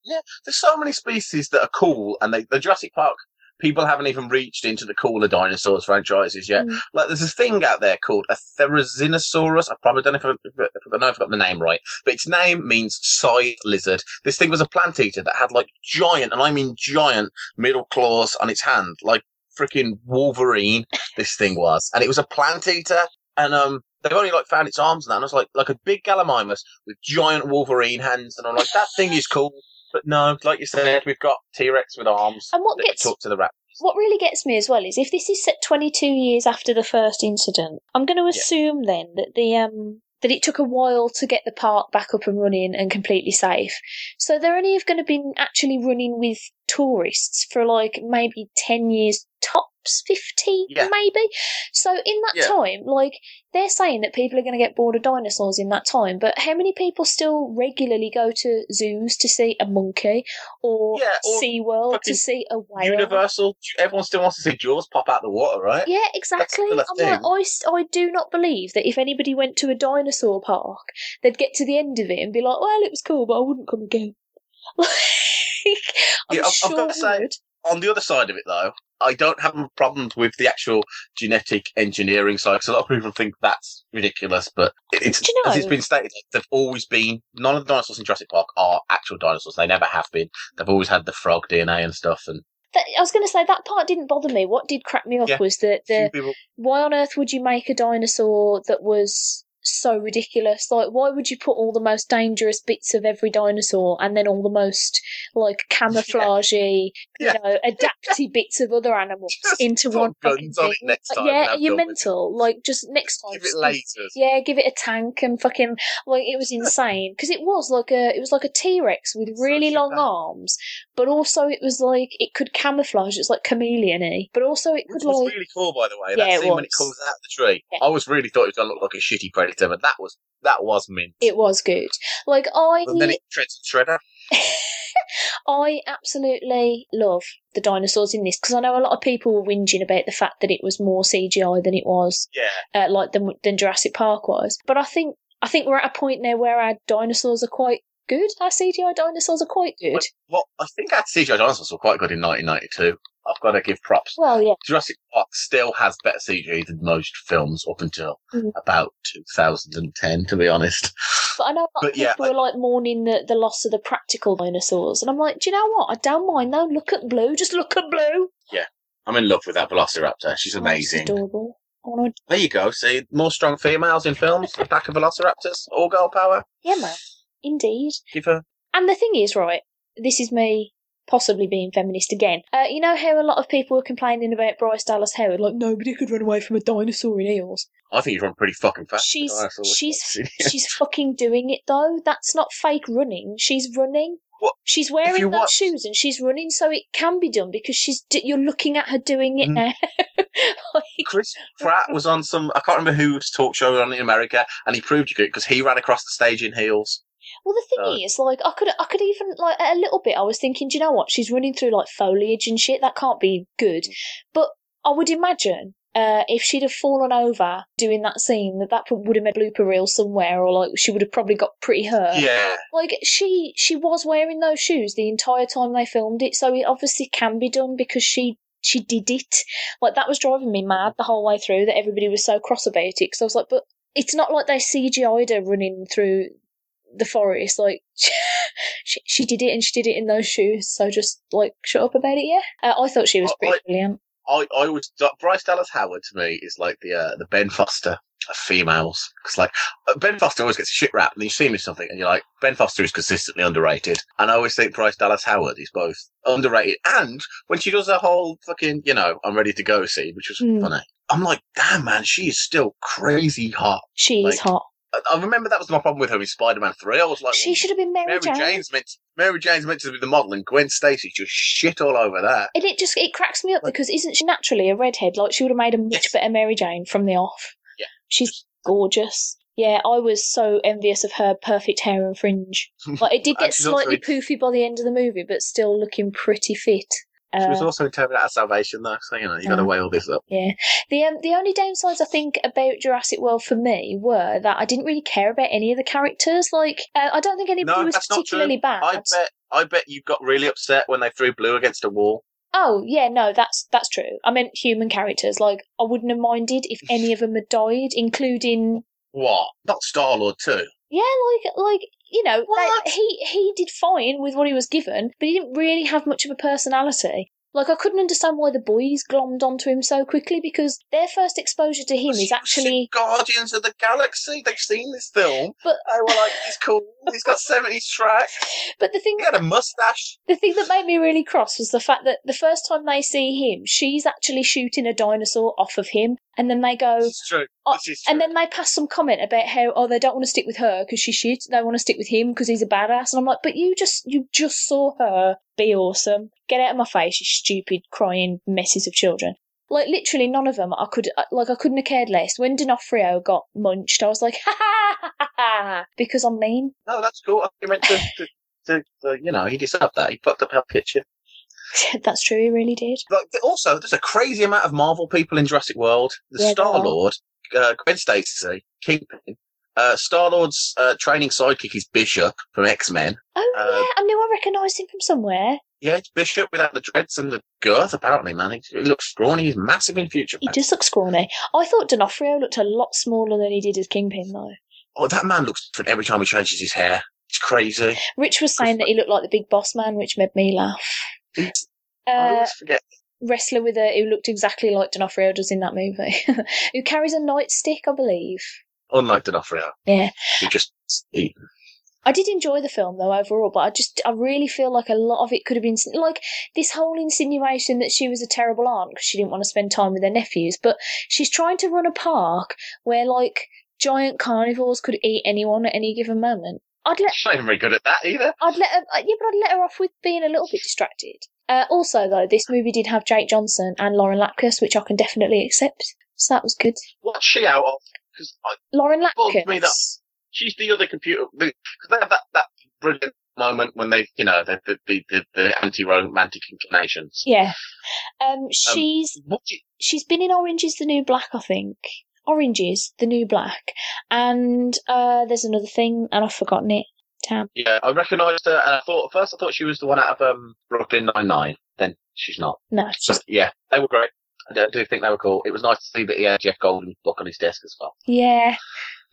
Yeah, there's so many species that are cool, and they, the Jurassic Park people haven't even reached into the cooler dinosaurs franchises yet. Mm. Like, there's a thing out there called a Therizinosaurus. I probably don't know if I, if I, I know if I've got the name right, but its name means side lizard. This thing was a plant eater that had like giant, and I mean giant, middle claws on its hand, like freaking Wolverine. this thing was, and it was a plant eater, and um. They've only like found its arms now, and it's like like a big Gallimimus with giant Wolverine hands, and I'm like, that thing is cool. But no, like you said, we've got T Rex with arms And what that gets- talk to the rat. What really gets me as well is if this is set 22 years after the first incident, I'm going to assume then that the um that it took a while to get the park back up and running and completely safe. So they're only going to be actually running with tourists for like maybe 10 years tops, 15 Yeah. maybe. So in that Yeah. time, like they're saying that people are going to get bored of dinosaurs in that time, but how many people still regularly go to zoos to see a monkey or Yeah, or SeaWorld to see a whale? Universal. Everyone still wants to see Jaws pop out the water, right? Yeah, exactly. I'm like. I, I do not believe that if anybody went to a dinosaur park, they'd get to the end of it and be like, well, it was cool, but I wouldn't come again. Like, I'm Yeah, I've- I've sure gotta say- On the other side of it, though, I don't have problems with the actual genetic engineering side. Because a lot of people think that's ridiculous, but it's you as it's been stated, they've always been. None of the dinosaurs in Jurassic Park are actual dinosaurs. They never have been. They've always had the frog DNA and stuff. And That, I was going to say that part didn't bother me. What did crack me up Yeah. was that the people, why on earth would you make a dinosaur that was so ridiculous? Like, why would you put all the most dangerous bits of every dinosaur and then all the most like camouflagey, Yeah. you know, adapty bits of other animals Just into one guns on next Like, time yeah, you're with it. mental. Like, just next time, give it lasers. yeah, give it a tank and fucking like it was insane because it was like a it was like a T Rex with really long arms, but also it was like it could camouflage. It's like chameleon-y, but also it Which could was like really cool, by the way. Yeah, that it scene when it comes out of the tree, Yeah. I was really thought it was going to look like a shitty predator, but that was that was mint. it was good. Like I and then it treads shredder. I absolutely love the dinosaurs in this because I know a lot of people were whinging about the fact that it was more CGI than it was Yeah, uh, like than, than Jurassic Park was. But I think I think we're at a point now where our dinosaurs are quite good. Our CGI dinosaurs are quite good. But- well, I think our CGI dinosaurs were quite good in 1992. I've got to give props. Well, yeah, Jurassic Park still has better CG than most films up until Mhm. about 2010, to be honest. but I know a lot of But yeah, people are like mourning the, the loss of the practical dinosaurs, and I'm like, do you know what? I don't mind though. Look at Blue, just look at Blue. Yeah, I'm in love with that Velociraptor. She's Oh, amazing. adorable. Want to, There you go. See, more strong females in films. A pack of Velociraptors, all girl power. yeah, man, indeed. Give her. And the thing is, right, this is me possibly being feminist again. Uh, you know how a lot of people were complaining about Bryce Dallas Howard, like nobody could run away from a dinosaur in heels. I think you run pretty fucking fast. She's she's she's fucking doing it though. That's not fake running. She's running. What? She's wearing those watch- shoes and she's running, so it can be done because she's. d- You're looking at her doing it Mhm. now. Like, Chris Pratt was on some. I can't remember whose talk show on in America, and he proved you could because he ran across the stage in heels. Well, the thing Uh, is, like, I could, I could even like a little bit. I was thinking, do you know what? She's running through like foliage and shit. That can't be good. Mm. But I would imagine uh, if she'd have fallen over doing that scene, that that would have made a blooper reel somewhere, or like she would have probably got pretty hurt. yeah, Like she, she was wearing those shoes the entire time they filmed it, so it obviously can be done because she. She did it. Like, that was driving me mad the whole way through that everybody was so cross about it. Because I was like, but it's not like they CGI'd her running through the forest. Like she, she did it and she did it in those shoes. So just like shut up about it. Yeah, uh, I thought she was pretty I- brilliant. I, I would. Bryce Dallas Howard to me is like the uh, the Ben Foster of females. Because like uh, Ben Foster always gets a shit rap, and then you see him in something, and you're like, Ben Foster is consistently underrated. And I always think Bryce Dallas Howard is both underrated and when she does her whole fucking, you know, I'm ready to go scene, which was Mm. funny. I'm like, damn man, she is still crazy hot. She is hot. I, remember that was my problem with her in Spider-Man Three. I was like, She well, should have been Mary, Jane. Mary Jane. Jane's meant Mary Jane's meant to be the model, and Gwen Stacy just shit all over that. And it just it cracks me up Like- because isn't she naturally a redhead? Like she would have made a much Yes. better Mary Jane from the off. Yeah. She's gorgeous. Yeah, I was so envious of her perfect hair and fringe. Like it did get slightly poofy by the end of the movie, but still looking pretty fit. She was Uh, also in Terminator Salvation, though, so you know you've got to Uh, weigh all this up. yeah, the um, the only downsides I think about Jurassic World for me were that I didn't really care about any of the characters. Like, uh, I don't think anybody No, was that's not true. particularly bad. I bet, I bet you got really upset when they threw Blue against a wall. Oh yeah, no, that's that's true. I meant human characters. Like I wouldn't have minded if any of them had died, including What? Not Star Lord too. Yeah, like like you know, like, he he did fine with what he was given, but he didn't really have much of a personality. Like I couldn't understand why the boys glommed onto him so quickly because their first exposure to him is actually. Guardians of the Galaxy. They've seen this film. But They were like, he's cool. He's got seventies track. but the thing He had a mustache. the thing that made me really cross was the fact that the first time they see him, she's actually shooting a dinosaur off of him, and then they go, is true. Oh, This is true. And then they pass some comment about how oh they don't want to stick with her because she's shit. They want to stick with him because he's a badass. And I'm like, but you just you just saw her be awesome. Get out of my face, you stupid crying messes of children. Like literally none of them I could uh, like I couldn't have cared less. When D'Onofrio got munched, I was like ha ha ha ha ha because I'm mean. no, that's cool. He meant to, to, to, to, you know, he deserved that. He fucked up our picture. That's true. He really did. But also, there's a crazy amount of Marvel people in Jurassic World. The Yeah, Star. Lord, uh, Gwen Stacy, Kingpin. Uh, Star Lord's uh, training sidekick is Bishop from X Men. Oh Uh, yeah, I knew I recognised him from somewhere. Yeah, it's Bishop without the dreads and the girth, apparently, man. He, he looks scrawny. He's massive in future. He does look scrawny. I thought D'Onofrio looked a lot smaller than he did as Kingpin though. Oh, that man looks different every time he changes his hair. It's crazy. Rich was saying that he looked like the big boss man, which made me laugh. Uh, always forget. wrestler with a who looked exactly like D'Onofrio does in that movie, who carries a nightstick, I believe. Unlike D'Onofrio. Yeah. He just he, I did enjoy the film though overall, but I just I really feel like a lot of it could have been like this whole insinuation that she was a terrible aunt because she didn't want to spend time with her nephews, but she's trying to run a park where like giant carnivores could eat anyone at any given moment. I'd let she's not even very good at that either. I'd let her, yeah, but I'd let her off with being a little bit distracted. Uh, also, though, this movie did have Jake Johnson and Lauren Lapkus, which I can definitely accept. So that was good. What's she out of? Because Lauren Lapkus. me that- she's the other computer. Because they have that, that brilliant moment when they, you know, the the the, the, anti-romantic inclinations. Yeah. Um, she's What do you- she's been in Orange is the New Black, I think. Orange is the New Black, and uh, there's another thing, and I've forgotten it. Damn. yeah, I recognised her, and I thought at first I thought she was the one out of um, Brooklyn Nine Nine. Then she's not. No. So yeah, they were great. I do, I do think they were cool. It was nice to see that he had Jeff Goldblum's book on his desk as well. Yeah.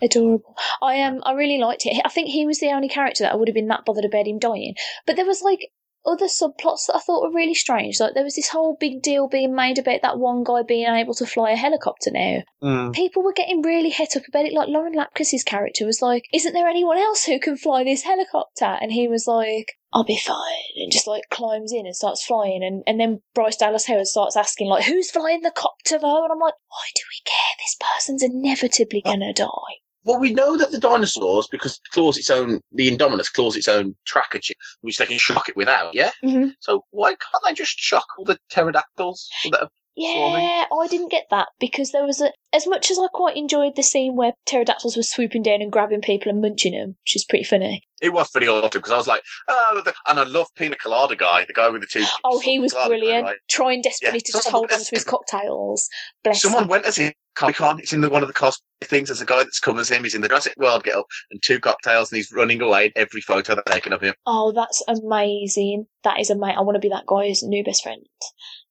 Adorable. I um I really liked it. I think he was the only character that I would have been that bothered about him dying. But there was like other subplots that I thought were really strange. Like there was this whole big deal being made about that one guy being able to fly a helicopter now. Mm. People were getting really het up about it. Like Lauren Lapkus's character was like, "Isn't there anyone else who can fly this helicopter?" And he was like, "I'll be fine," and just like climbs in and starts flying. And and then Bryce Dallas Howard starts asking like, "Who's flying the copter though?" And I'm like, "Why do we care? This person's inevitably oh. gonna die." Well, we know that the dinosaurs, because it claws its own, the Indominus claws its own tracker chip, which they can shock it without, yeah? Mhm. So why can't they just shock all the pterodactyls that Yeah, oh, I didn't get that because there was a. As much as I quite enjoyed the scene where pterodactyls were swooping down and grabbing people and munching them, which is pretty funny. It was pretty awesome because I was like, oh, and I love Pina Colada guy, the guy with the two. Oh, he was Colada guy, brilliant, right? trying desperately Yeah, to just hold on to his cocktails. Bless Someone him. went as him. Comic Con. It's in the, one of the cosplay things. There's a guy that's come as him. He's in the Jurassic World get up and two cocktails, and he's running away in every photo they're taken of him. Oh, that's amazing. That is amazing. I want to be that guy's new best friend.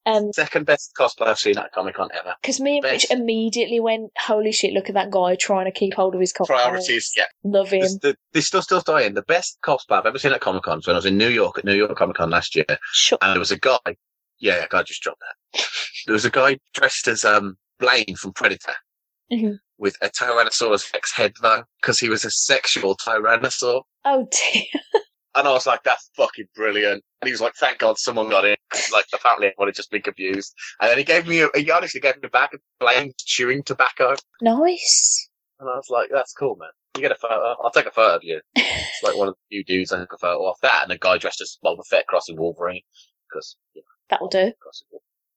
Um, Second best cosplay I've seen at Comic Con ever. because me and Rich immediately went, "Holy shit! Look at that guy trying to keep hold of his cocktails." Priorities, yeah. Love him. This, the, this stuff still dying. The best cosplay I've ever seen at Comic Con when I was in New York at New York Comic Con last year, Shut. and there was a guy. Yeah, God just dropped that. There was a guy dressed as um Blaine from Predator. Mhm. with a Tyrannosaurus Rex head though, because he was a sexual Tyrannosaur. Oh dear. And I was like, that's fucking brilliant. And he was like, thank God someone got it. Like, apparently everyone had just been confused. And then he gave me, a, he honestly gave me a bag of plain chewing tobacco. Nice. And I was like, that's cool, man. You get a photo. I'll take a photo of you. It's like one of the few dudes I took a photo of that and a guy dressed as Boba Fett crossing Wolverine. Because, you know, That'll do.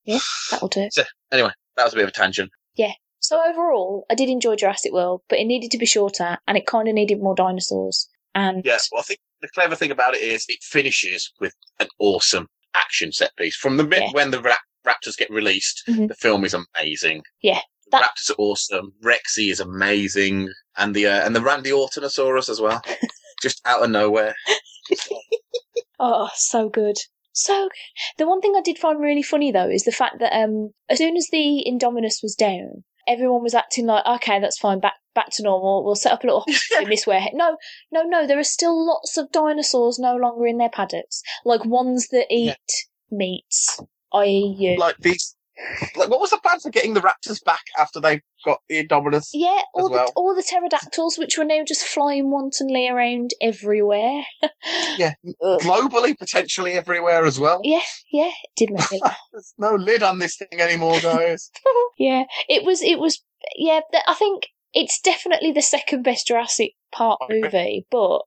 Wolverine. That'll do. Anyway, that was a bit of a tangent. Yeah. So overall, I did enjoy Jurassic World, but it needed to be shorter and it kind of needed more dinosaurs. And Yeah, well, I think the clever thing about it is it finishes with an awesome action set piece. From the bit Yeah. when the rap- raptors get released, Mhm. the film is amazing. Yeah, The that- raptors are awesome. Rexy is amazing, and the uh, and the Randy Ortonosaurus as well, just out of nowhere. oh, so good. So good. The one thing I did find really funny though is the fact that um as soon as the Indominus was down, everyone was acting like, okay, that's fine, back back to normal. We'll set up a little in this warehouse. No, no, no. There are still lots of dinosaurs no longer in their paddocks, like ones that eat Yeah. meats, i.e., you. Like these, like what was the plan for getting the raptors back after they got the Indominus? yeah, all well. the all the pterodactyls, which were now just flying wantonly around everywhere. Yeah, globally, potentially everywhere as well. yeah, yeah, it did make me. There's no lid on this thing anymore, guys. yeah, it was. It was. Yeah, I think it's definitely the second best Jurassic Park movie, but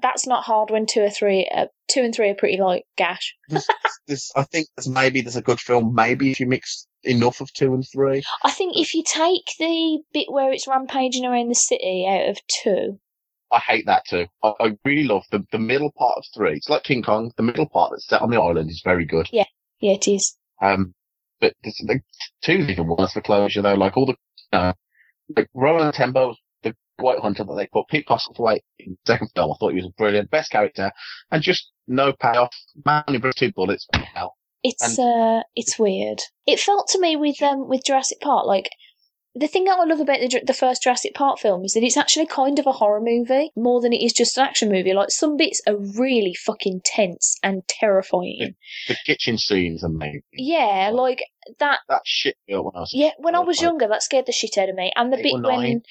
that's not hard when two or three, uh, two and three are pretty like gash. this, I think, there's maybe there's a good film. Maybe if you mix enough of two and three. I think if you take the bit where it's rampaging around the city out of two, I hate that too. I, I really love the, the middle part of three. It's like King Kong. The middle part that's set on the island is very good. yeah, yeah, it is. Um, but this, the two's even worse for closure though. Like all the, uh, like Roland Tembo, the White Hunter that they put Pete Postlethwaite in the second film. I thought he was a brilliant, best character, and just no payoff. Man only brings two bullets. Hell, It's uh, it's weird. It felt to me with um with Jurassic Park like. The thing that I love about the, the first Jurassic Park film is that it's actually kind of a horror movie more than it is just an action movie. Like some bits are really fucking tense and terrifying. the kitchen scenes is amazing. Yeah, like that. That shit girl when I was Yeah, when I was younger, that scared the shit out of me. And the bit when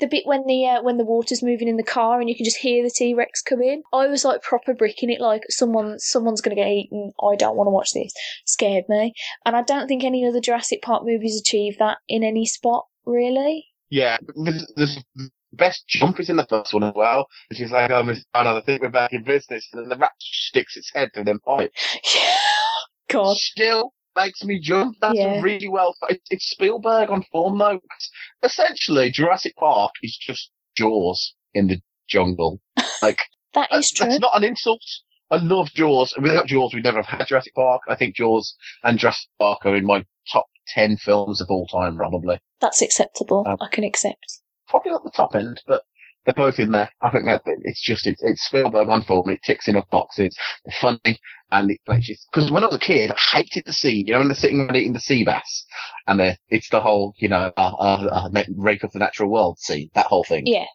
the bit when the uh, when the water's moving in the car and you can just hear the T Rex come in, I was like proper bricking it. Like someone someone's gonna get eaten. I don't want to watch this. Scared me. And I don't think any other Jurassic Park movies achieve that in any spot really. Yeah, the, best jump is in the first one as well. And she's like, oh, Miss Brown, I think we're back in business. And then the rat sticks its head through them pipe. God. Still makes me jump. That's Yeah. really well. It's Spielberg on form, though. Essentially, Jurassic Park is just Jaws in the jungle. Like, That is that's, true. that's not an insult. I love Jaws. Without Jaws, we'd never have had Jurassic Park. I think Jaws and Jurassic Park are in my top 10 films of all time, probably. That's acceptable. Um, I can accept. probably not the top end, but they're both in there. I think that it's just it's, it's Spielberg on form. It ticks enough boxes. It's funny and it like because when I was a kid, I hated the scene. You know, when they're sitting around eating the sea bass, and it's the whole you know uh, uh, uh, rape of the natural world scene. That whole thing. Yeah.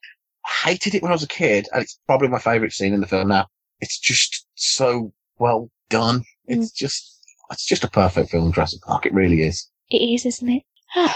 I hated it when I was a kid, and it's probably my favourite scene in the film now. It's just so well done. It's just it's just a perfect film, Jurassic Park. It really is. It is, isn't it?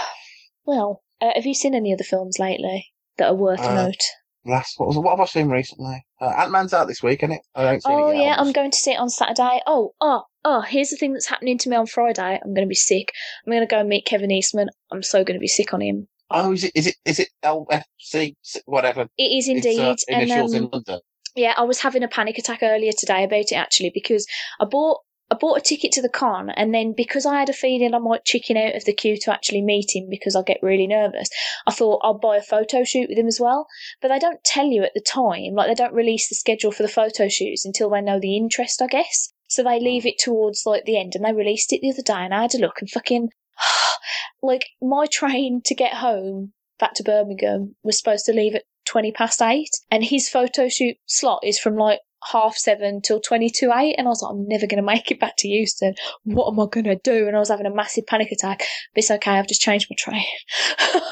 well, uh, have you seen any other films lately that are worth Uh, note? Last what was? What have I seen recently? Uh, Ant Man's out this week, isn't it? I haven't seen Oh it yeah, I'm going to see it on Saturday. Oh, oh, oh! Here's the thing that's happening to me on Friday. I'm going to be sick. I'm going to go and meet Kevin Eastman. I'm so going to be sick on him. Oh, is it? Is it? Is it LFC? Whatever. It is Its, indeed, uh, and um, in London. yeah, I was having a panic attack earlier today about it actually because I bought I bought a ticket to the con and then because I had a feeling I might chicken out of the queue to actually meet him because I get really nervous, I thought I'll buy a photo shoot with him as well. But they don't tell you at the time, like they don't release the schedule for the photo shoots until they know the interest, I guess. So they leave mm. it towards like the end and they released it the other day and I had a look and fucking like my train to get home back to Birmingham was supposed to leave at 20 past 8 and his photo shoot slot is from like half seven till 22 8 and I was like I'm never going to make it back to Euston what am I going to do and I was having a massive panic attack but it's okay I've just changed my train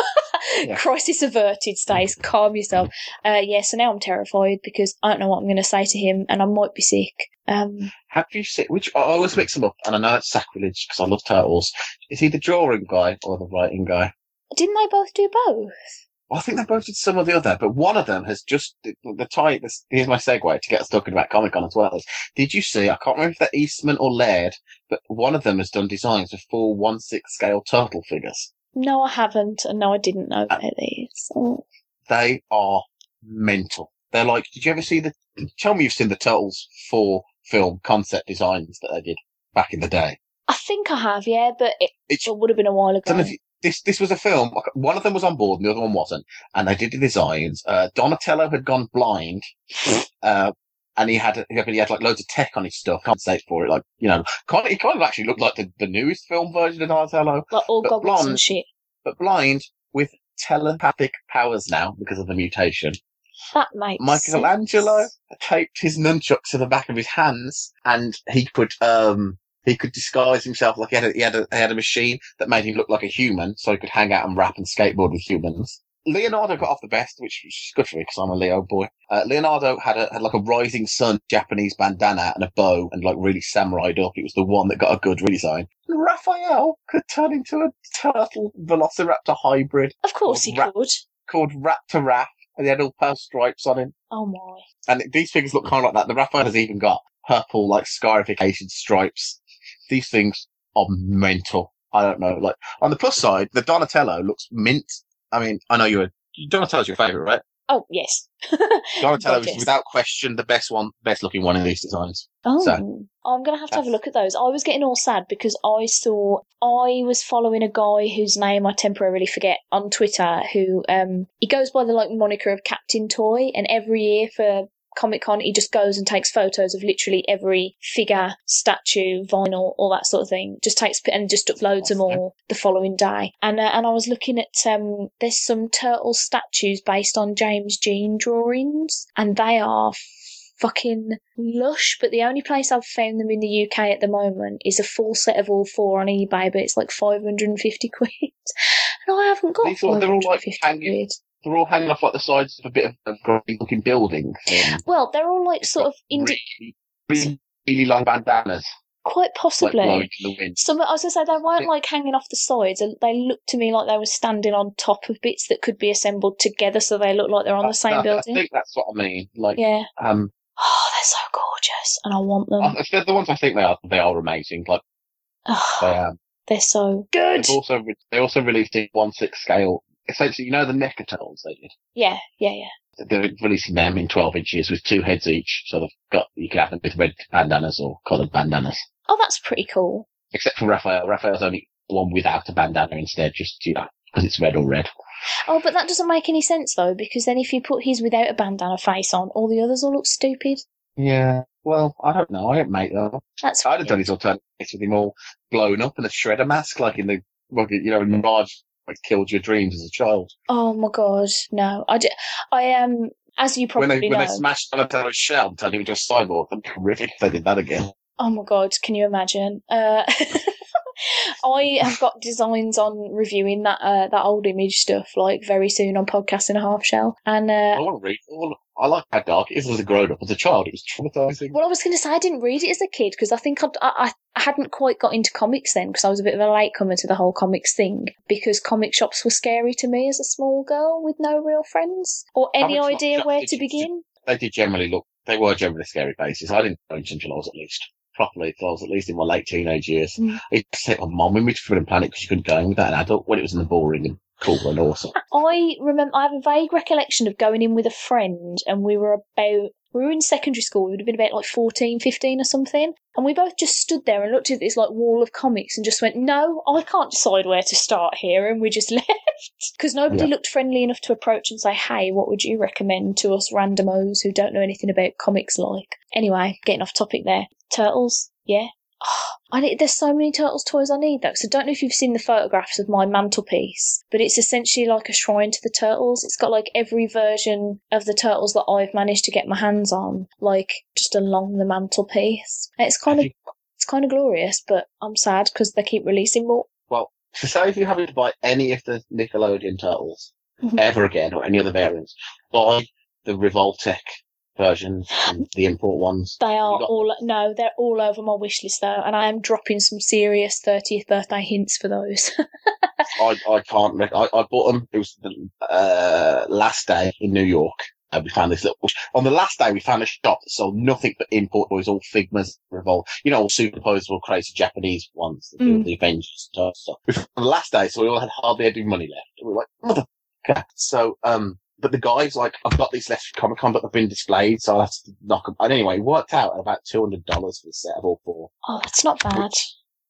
Yeah. crisis averted Stace calm yourself uh, yeah so now I'm terrified because I don't know what I'm going to say to him and I might be sick um, Have you seen which? I always mix them up, and I know it's sacrilege because I love turtles. Is he the drawing guy or the writing guy? didn't they both do both I think they both did some or the other, but one of them has just the, the tie. This, here's my segue to get us talking about Comic Con as well. Is did you see? I can't remember if they're Eastman or Laird, but one of them has done designs for full one six scale turtle figures. No, I haven't, and no, I didn't know Uh, about these. Oh. They are mental. They're like. Did you ever see the? Tell me you've seen the Turtles four film concept designs that they did back in the day. I think I have, yeah, but it, it would have been a while ago. This this was a film. One of them was on board, and the other one wasn't, and they did the designs. Uh, Donatello had gone blind, uh, and he had he had like loads of tech on his stuff. Compensate for it, like you know, kind of, he kind of actually looked like the, the newest film version of Donatello, Like all goggles and blonde. shit. but blind with telepathic powers now because of the mutation. That makes Michelangelo sense. taped his nunchucks to the back of his hands, and he could um he could disguise himself like he had a, he had a, he had a machine that made him look like a human, so he could hang out and rap and skateboard with humans. Leonardo got off the best, which is good for me because I'm a Leo boy. Uh, Leonardo had a had like a rising sun Japanese bandana and a bow and like really samurai'd up. It was the one that got a good redesign. And Raphael could turn into a turtle velociraptor hybrid Of course he Ra- could. called Raptor Raph, and he had all purple stripes on him. Oh my. And these figures look kind of like that. The Raphael has even got purple, like, scarification stripes. These things are mental. I don't know. Like, on the plus side, the Donatello looks mint. I mean, I know you're, Donatello's your favourite, right? Oh yes. Donatello is without question the best one, best looking one in these designs. Oh, So- I'm going to have to have a look at those. I was getting all sad because I saw I was following a guy whose name I temporarily forget on Twitter. Who um he goes by the like moniker of Captain Toy, and every year for Comic Con he just goes and takes photos of literally every figure, statue, vinyl, all that sort of thing. Just takes and just uploads them all the following day. And uh, and I was looking at um there's some turtle statues based on James Jean drawings, and they are fucking lush, but the only place I've found them in the UK at the moment is a full set of all four on eBay, but it's like 550 quid. And I haven't got These they're all, like, 550 hanging- quid. They're all hanging off like the sides of a bit of, a great looking building. Um, Well, they're all like sort of indi- really, really, really long bandanas, quite possibly. blowing in the wind. Some, I was going to say, they weren't like hanging off the sides. They looked to me like they were standing on top of bits that could be assembled together so they look like they're on the same I, building. I think that's what I mean. Like, Yeah. um, Oh, they're so gorgeous. And I want them. I- they're the ones I think they are. They are amazing. Like, they, Oh, um, they're so good. They've also they also released in one six scale. Essentially, you know the Mecha Turtles they did. Yeah, yeah, yeah. They're releasing them in twelve inches with two heads each. So they've got you can have them with red bandanas or coloured bandanas. Oh, that's pretty cool. Except for Raphael. Raphael's only one without a bandana instead, just you know because it's red or red. Oh, but that doesn't make any sense though, because then if you put his without a bandana face on, all the others will look stupid. Yeah. Well, I don't know. I don't make them. That's I'd have weird. done his alternatives with him all blown up in a shredder mask, like in the you know, Mirage like killed your dreams as a child. Oh my god, no! I, do, I am, as you probably When they when know. they smashed Donatello's shell and turned him into a cyborg, that'd be horrific if they did that again. Oh my god, can you imagine? Uh, I have got designs on reviewing that uh, that old image stuff like very soon on podcast in a half shell. And I uh, want to read all. I like how dark it is as a grown up. As a child, it was traumatizing. well, I was going to say I didn't read it as a kid because I think I'd, I I hadn't quite got into comics then because I was a bit of a latecomer to the whole comics thing because comic shops were scary to me as a small girl with no real friends or any idea where to begin. They did generally look. They were generally scary places. I didn't go until I was at least properly. Until I was at least in my late teenage years. Mm. It set my mum with me to Forbidden Planet because you couldn't go in without an adult when it was in the boring and cool and awesome. I remember I have a vague recollection of going in with a friend and we were about we were in secondary school, we would have been about like 14, 15 or something. And we both just stood there and looked at this like wall of comics and just went, No, I can't decide where to start here and we just left. Because nobody Yeah. looked friendly enough to approach and say, Hey, what would you recommend to us randomos who don't know anything about comics like? Anyway, getting off topic there. Turtles, yeah. Oh, I need, there's so many Turtles toys I need though, 'cause I don't know if you've seen the photographs of my mantelpiece, but it's essentially like a shrine to the Turtles. It's got like every version of the Turtles that I've managed to get my hands on, like just along the mantelpiece. And It's kind of it's kind of glorious, but I'm sad because they keep releasing more. Well, so say if you're having to buy any of the Nickelodeon Turtles Mhm. ever again or any other variants, buy the Revoltech versions, and the import ones. They are all no, they're all over my wish list though, and I am dropping some serious 30th birthday hints for those. I, I can't. Rec- I, I bought them. It was the uh, last day in New York. And we found this little. On the last day, we found a shop that sold nothing but import toys, all Figmas, Revolt, you know, all superposable, crazy Japanese ones, the- Mm. the Avengers stuff. We found the last day, so we all had hardly any money left. And we were like, motherfucker. So, um, but the guys like, I've got these left for Comic Con, but they've been displayed, so I have to knock them. And anyway, it worked out at about two hundred dollars for the set of all four Oh, that's not bad.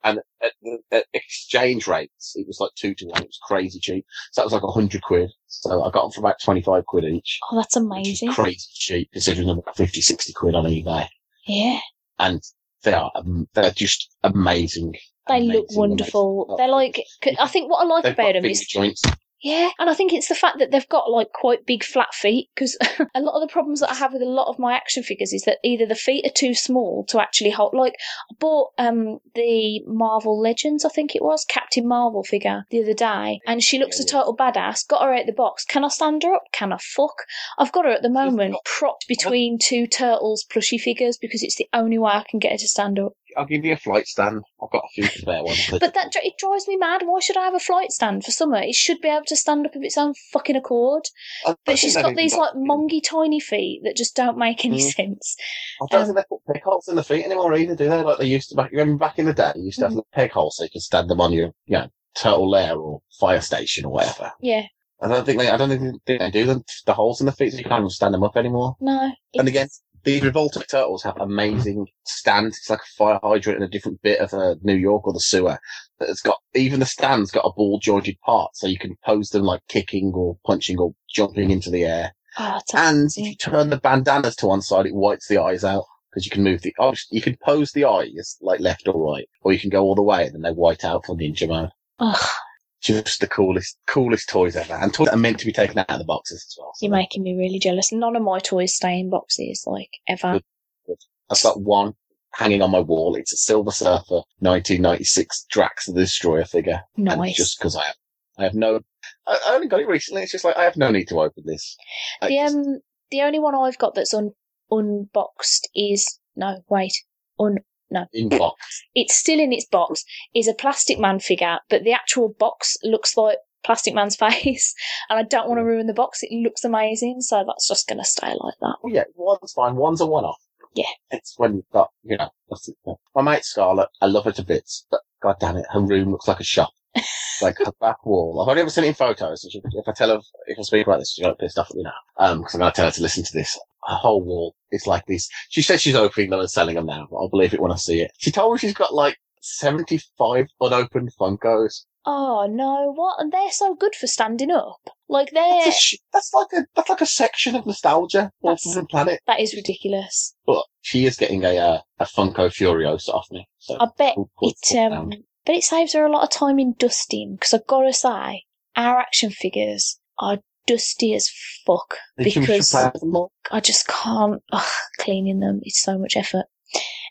and at, the at exchange rates, it was like two to one. It was crazy cheap. So that was like a hundred quid. So I got them for about 25 quid each. Oh, that's which amazing. crazy cheap considering they're about 50, 60 quid on eBay. Yeah. And they are, um, they're just amazing. They look wonderful. amazing. They're like, I think what I like They've about them is joints. Yeah, and I think it's the fact that they've got like quite big flat feet because a lot of the problems that I have with a lot of my action figures is that either the feet are too small to actually hold. Like I bought um the Marvel Legends, I think it was Captain Marvel figure the other day, and she looks a Yeah, yeah. total badass. Got her out of the box. Can I stand her up? Can I fuck? I've got her at the moment propped between two turtles plushie figures because it's the only way I can get her to stand up. I'll give you a flight stand. I've got a few spare ones. But that it drives me mad. Why should I have a flight stand for summer? It should be able to stand up of its own fucking accord. I- But she's got these like mongy tiny feet that just don't make any Mm. sense. I don't um, think they put peg holes in the feet anymore either, do they? Like they used to back. Remember back in the day, you used to have Mm-hmm. peg holes so you could stand them on your, you know, turtle lair or fire station or whatever. Yeah, I don't think they. I don't think they, do the, the holes in the feet, so you can't even stand them up anymore. no. And again, the Revoltech turtles have amazing stands. It's like a fire hydrant in a different bit of uh, New York or the sewer. That It's got even the stand's got a ball jointed part, so you can pose them like kicking or punching or jumping into the air. oh, And amazing. if you turn the bandanas to one side, it whites the eyes out because you can move the. Oh, you can pose the eyes like left or right, or you can go all the way and then they white out for ninja mode. Ugh, Just the coolest, coolest toys ever, and toys that are meant to be taken out of the boxes as well. So you're making me really jealous. None of my toys stay in boxes, like ever. Good. I've got one hanging on my wall. It's a Silver Surfer 1996 Drax the Destroyer figure. And Nice. just because I have, I have no, I, I only got it recently. It's just like I have no need to open this. I the just- um, the only one I've got that's un- unboxed is no, wait, un. In box. It's still in its box. Is a Plastic Man figure, but the actual box looks like Plastic Man's face, and I don't want to ruin the box. It looks amazing, so that's just going to stay like that. Well, yeah, one's fine. One's a one-off. Yeah. It's when you've got, you know, my mate Scarlett, I love her to bits, but god damn it, her room looks like a shop. like her back wall. I've only ever seen it in photos. If I tell her, if I speak about this, she's going to piss off at me now. Um, because I'm going to tell her to listen to this. Her whole wall is like this. She says she's opening them and selling them now, I'll believe it when I see it. She told me she's got like 75 unopened Funkos. Oh no, what? And they're so good for standing up. Like That's, they're a sh- that's like a, that's like a section of nostalgia That's- from the planet. that is ridiculous. But she is getting a, uh, a Funko Furiosa off me. So I bet we'll it it um, down. but it saves her a lot of time in dusting. Because I've got to say, our action figures are dusty as fuck because play with them? I just can't ugh, cleaning them. It's so much effort.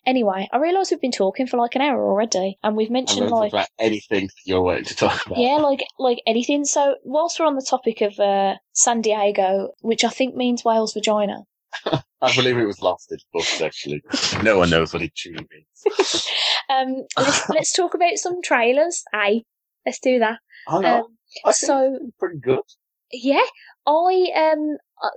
Anyway, I realise we've been talking for like an hour already, and we've mentioned going to talk like anything you're wanting to talk about. yeah, like like anything. So whilst we're on the topic of uh, San Diego, which I think means whale's vagina, I believe it was lost in books, actually. no one knows what it truly means. um, let's, let's talk about some trailers. Aye, let's do that. Um, I so pretty good. Yeah, I um, uh,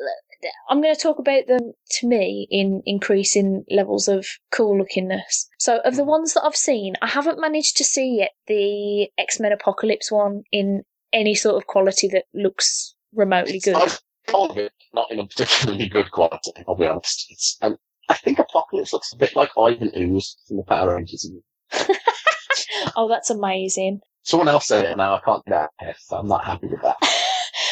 I'm going to talk about them to me in increasing levels of cool lookingness. So of the Mhm. ones that I've seen, I haven't managed to see yet the X Men Apocalypse one in any sort of quality that looks remotely good. I've told it not in a particularly good quality, I'll be honest. It's, um, I think Apocalypse looks a bit like Ivan Ooze from the Power Rangers. oh, that's amazing. Someone else said it now, I can't get out of head, so I'm not happy with that.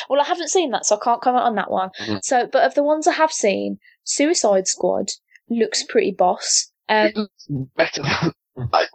well, I haven't seen that, so I can't comment on that one. Mhm. So, but of the ones I have seen, Suicide Squad looks pretty boss. Um, it looks better than I,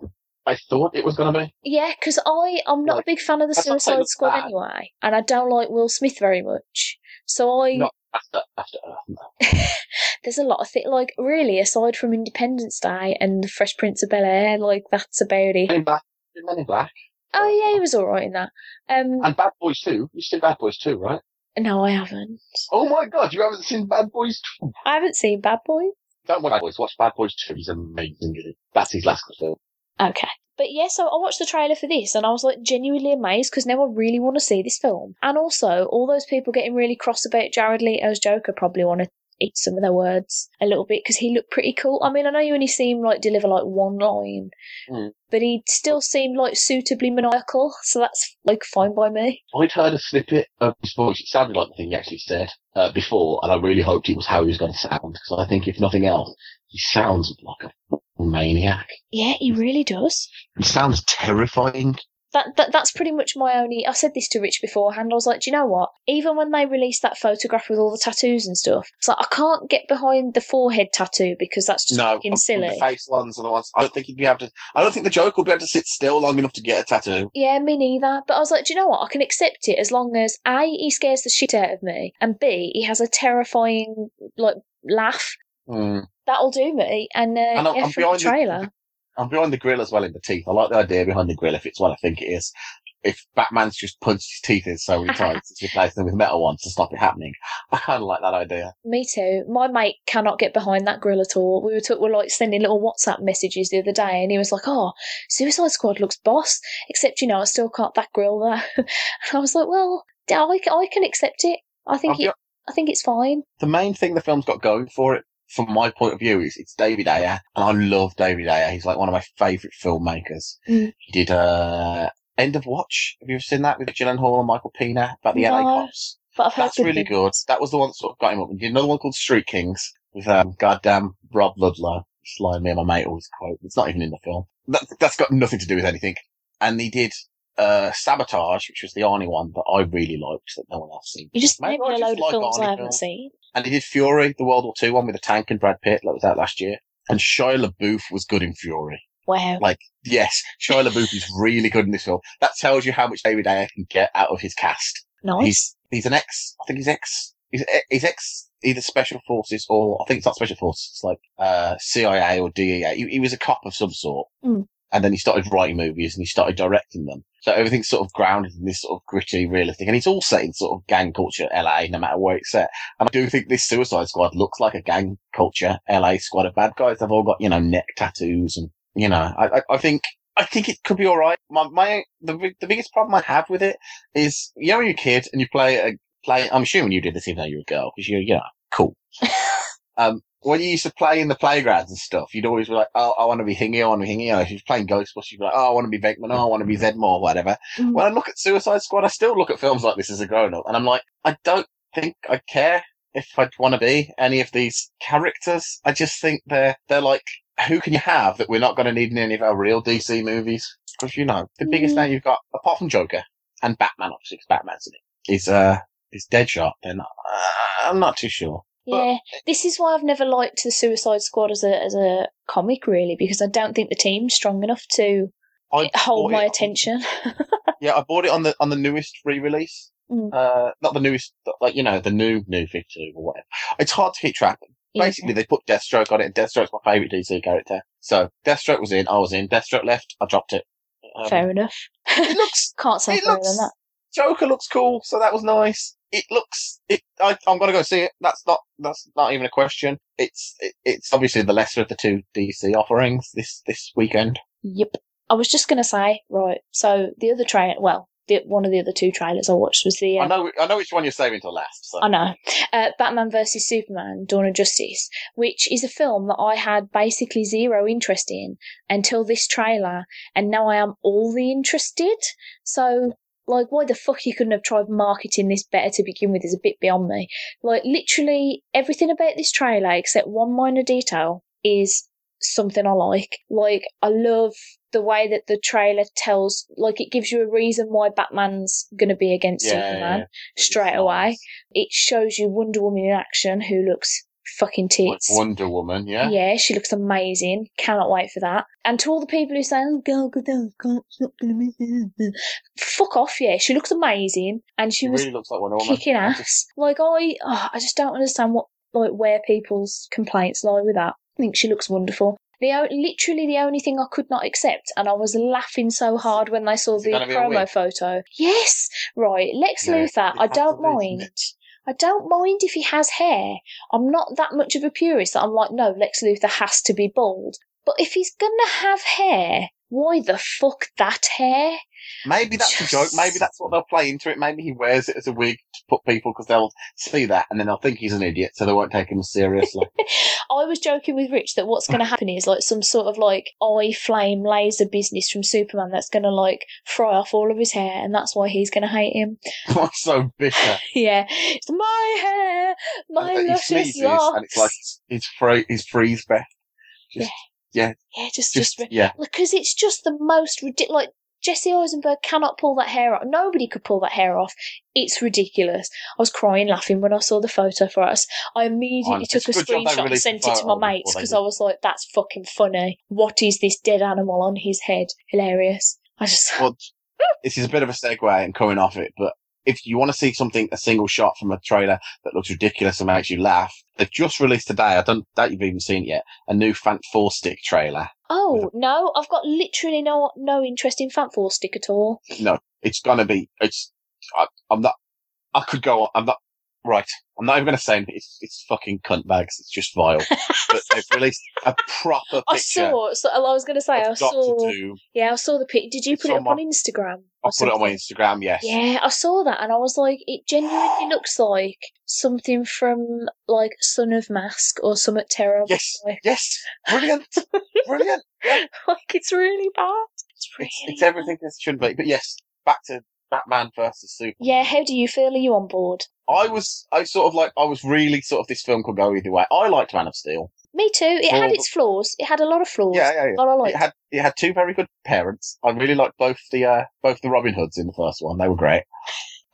I thought it was going to be. yeah, because I I'm not Like, a big fan of the that's not saying Suicide Squad bad. anyway, and I don't like Will Smith very much. So I Not after, after Earth, no. there's a lot of things like really aside from Independence Day and the Fresh Prince of Bel Air, like that's about it. Men in Black. Men in Black. Oh yeah, he was all right in that. Um, And Bad Boys 2. You've seen Bad Boys 2, right? no, I haven't. Oh my god, you haven't seen Bad Boys 2? I haven't seen Bad Boys. Don't watch Bad Boys, watch Bad Boys 2. He's amazing. That's his last film. Okay. But yeah, so I watched the trailer for this and I was like genuinely amazed because now I really want to see this film. And also, all those people getting really cross about Jared Leto's Joker probably want to eat some of their words a little bit because he looked pretty cool. I mean, I know you only see him like deliver like one line, Mm. but he still seemed like suitably maniacal, so that's like fine by me. I'd heard a snippet of his voice. It sounded like the thing he actually said uh, before, and I really hoped it was how he was going to sound because I think, if nothing else, he sounds like a maniac. Yeah, he really does. He sounds terrifying. That, that that's pretty much my only. I said this to Rich beforehand. I was like, do you know what? Even when they released that photograph with all the tattoos and stuff, it's like I can't get behind the forehead tattoo because that's just No, fucking the silly. face ones are the ones. I don't think he'd be able to. I don't think the Joker would be able to sit still long enough to get a tattoo. Yeah, me neither. But I was like, do you know what? I can accept it as long as A, he scares the shit out of me, and B, he has a terrifying like laugh. Mm. That'll do me. And uh, And I'm- yeah, I'm the behind the- I'm behind the grill as well in the teeth. I like the idea behind the grill if it's what I think it is. If Batman's just punched his teeth in so many times, it's replaced them with metal ones to stop it happening. I kind of like that idea. Me too. My mate cannot get behind that grill at all. We were, t- were like sending little WhatsApp messages the other day, and he was like, "Oh, Suicide Squad looks boss." Except, you know, I still can't that grill there. and I was like, "Well, I, I can accept it. I think it, I think it's fine." the main thing the film's got going for it, from my point of view, is it's David Ayer, and I love David Ayer. He's like one of my favourite filmmakers. Mm. He did uh, End of Watch. Have you ever seen that with Gyllenhaal and Michael Pena about the LA cops? But I've heard That's really things. good. That was the one that sort of got him up. He did another one called Street Kings with um, goddamn Rob Ludlow. It's line me and my mate always quote. It's not even in the film. That, that's got nothing to do with anything. And he did uh, Sabotage, which was the Arnie one that I really liked that no one else seen. You just named I a load of like films Arnie I haven't films. seen. And he did Fury, the World War II one with a tank and Brad Pitt that was out last year. And Shia LaBeouf was good in Fury. Wow. Like, yes, Shia LaBeouf is really good in this film. That tells you how much David Ayer can get out of his cast. nice. He's he's an ex. I think he's ex. He's, he's ex either special forces or I think it's not special forces. It's like uh, CIA or DEA. He, he was a cop of some sort, Mm. And then he started writing movies and he started directing them. So everything's sort of grounded in this sort of gritty, realistic, and it's all set in sort of gang culture, LA, no matter where it's set. And I do think this Suicide Squad looks like a gang culture, LA squad of bad guys. They've all got you know neck tattoos and you know. I I, think. I think it could be all right. My, my, the, the biggest problem I have with it is, you know, you're a kid and you play a, play, I'm assuming you did this even though you're a girl, because you're, you know, cool. um, when you used to play in the playgrounds and stuff, you'd always be like, oh, I want to be Hingy, I want to be Hingy. Know, if you're playing Ghostbusters, you'd be like, oh, I want to be Venkman, oh, I want to be Zeddemore, whatever. Mm. When I look at Suicide Squad, I still look at films like this as a grown up, and I'm like, I don't think I care if I'd want to be any of these characters. I just think they're, they're like, who can you have that we're not going to need in any of our real DC movies? Because, you know, the biggest Mm. name you've got, apart from Joker and Batman, obviously, 'cause Batman's in it, is, uh, is Deadshot. Then uh, I'm not too sure. Yeah, this is why I've never liked the Suicide Squad as a as a comic, really, because I don't think the team's strong enough to I hold my attention. Yeah, I bought it on the on the newest re-release. Mm. Uh, not the newest, like you know, the new new 52 or whatever. It's hard to keep track. Yeah. Basically, they put Deathstroke on it, and Deathstroke's my favourite DC character. So Deathstroke was in, I was in. Deathstroke left, I dropped it. Um, Fair enough. It looks Can't say it looks than that. Joker looks cool, so that was nice. It looks it. I, I'm gonna go see it. That's not that's not even a question. It's it, it's obviously the lesser of the two DC offerings this this weekend. Yep. I was just gonna say, right. So the other trailer, well, the, one of the other two trailers I watched was the. Uh, I know I know which one you're saving till last. So. I know. Uh, Batman versus Superman: Dawn of Justice, which is a film that I had basically zero interest in until this trailer, and now I am all the interested. So, like, why the fuck you couldn't have tried marketing this better to begin with is a bit beyond me. Like, literally everything about this trailer, except one minor detail, is something I like. Like, I love the way that the trailer tells, like, it gives you a reason why Batman's going to be against Yeah, yeah, Superman yeah. straight It's away. nice. It shows you Wonder Woman in action, who looks fucking tits. Wonder Woman, yeah. Yeah, she looks amazing. Cannot wait for that. And to all the people who say, "Oh, Gal Gadot can't stop fuck off. Yeah, she looks amazing, and she She was really looks like Wonder Woman. kicking just- ass. Like I, oh, I just don't understand what like where people's complaints lie with that. I think she looks wonderful. The o- literally the only thing I could not accept, and I was laughing so hard when I saw the gonna be a promo photo. Yes, right, Lex No, Luthor. I don't mind. I don't mind if he has hair. I'm not that much of a purist that I'm like, no, Lex Luthor has to be bald. But if he's gonna have hair, why the fuck that hair? Maybe that's a joke. Maybe that's what they'll play into it. Maybe he wears it as a wig to put people because they'll see that and then they'll think he's an idiot, so they won't take him seriously. I was joking with Rich that what's going to happen is like some sort of like eye flame laser business from Superman that's going to like fry off all of his hair, and that's why he's going to hate him. I'm so bitter. yeah, it's my hair, my luscious locks. and it's like his free, his freeze breath. Just, yeah, just just, just yeah. because it's just the most ridiculous. Like Jesse Eisenberg cannot pull that hair off. Nobody could pull that hair off. It's ridiculous. I was crying laughing when I saw the photo for us. I immediately Honest, took a it's a good job they screenshot and sent it to my mates because. I was like, "That's fucking funny. What is this dead animal on his head? Hilarious." I just Well, this is a bit of a segue and coming off it, but if you want to see something, a single shot from a trailer that looks ridiculous and makes you laugh, they've just released today. I don't doubt you've even seen it yet. A new Fant Four Stick trailer. oh no, I've got literally no no interest in Fat Four Stick at all. No, it's gonna be. It's. I, I'm not. I could go on. I'm not. Right. I'm not even gonna say anything. It's it's fucking cunt bags. It's just vile. but they've released a proper picture. I saw. So, oh, I was going to say I saw. Yeah, I saw the pic. Did you put it on up my- on Instagram? Or put it on my? Instagram. Yes. Yeah, I saw that and I was like, it genuinely looks like something from like Son of Mask or Summit Terror. Yes. Like, Yes. Brilliant. Brilliant. like, it's really bad. It's really It's, it's everything it shouldn't be. But yes, back to Batman versus Superman. Yeah, how do you feel? Are you on board? I was, I sort of like, I was really sort of this film could go either way. I liked Man of Steel. Me too. It had its flaws. It had a lot of flaws. Yeah, yeah, yeah. But I liked It had it had two very good parents. I really liked both the uh, both the Robin Hoods in the first one. They were great,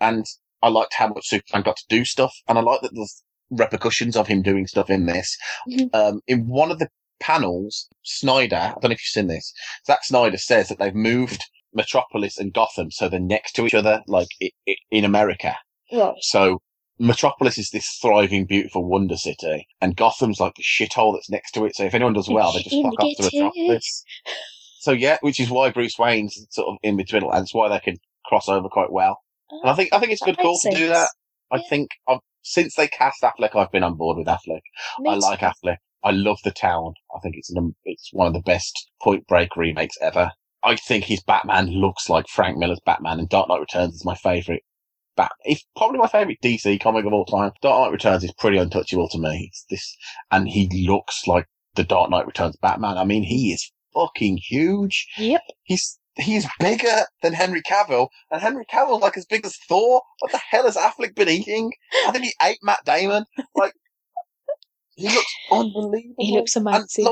and I liked how much Superman got to do stuff. And I like that there's repercussions of him doing stuff in this. Mhm. Um, in one of the panels, Snyder, I don't know if you've seen this. Zack Snyder says that they've moved Metropolis and Gotham so they're next to each other, like i i in America. Right. So Metropolis is this thriving, beautiful wonder city, and Gotham's like the shithole that's next to it. So if anyone does well, they just fuck off to Metropolis. So yeah, which is why Bruce Wayne's sort of in between, and it's why they can cross over quite well. And I think I think it's good, call makes to do that. I Yeah. think I've, since they cast Affleck, I've been on board with Affleck. Me I like too. Affleck. I love the town. I think it's an, it's one of the best Point Break remakes ever. I think his Batman looks like Frank Miller's Batman, and Dark Knight Returns is my favorite. Bat, it's probably my favorite DC comic of all time. Dark Knight Returns is pretty untouchable to me. It's this, and he looks like the Dark Knight Returns Batman. I mean, he is fucking huge. Yep. He's he's bigger than Henry Cavill, and Henry Cavill's like as big as Thor. What the hell has Affleck been eating? I think he ate Matt Damon. Like he looks unbelievable. He looks and amazing.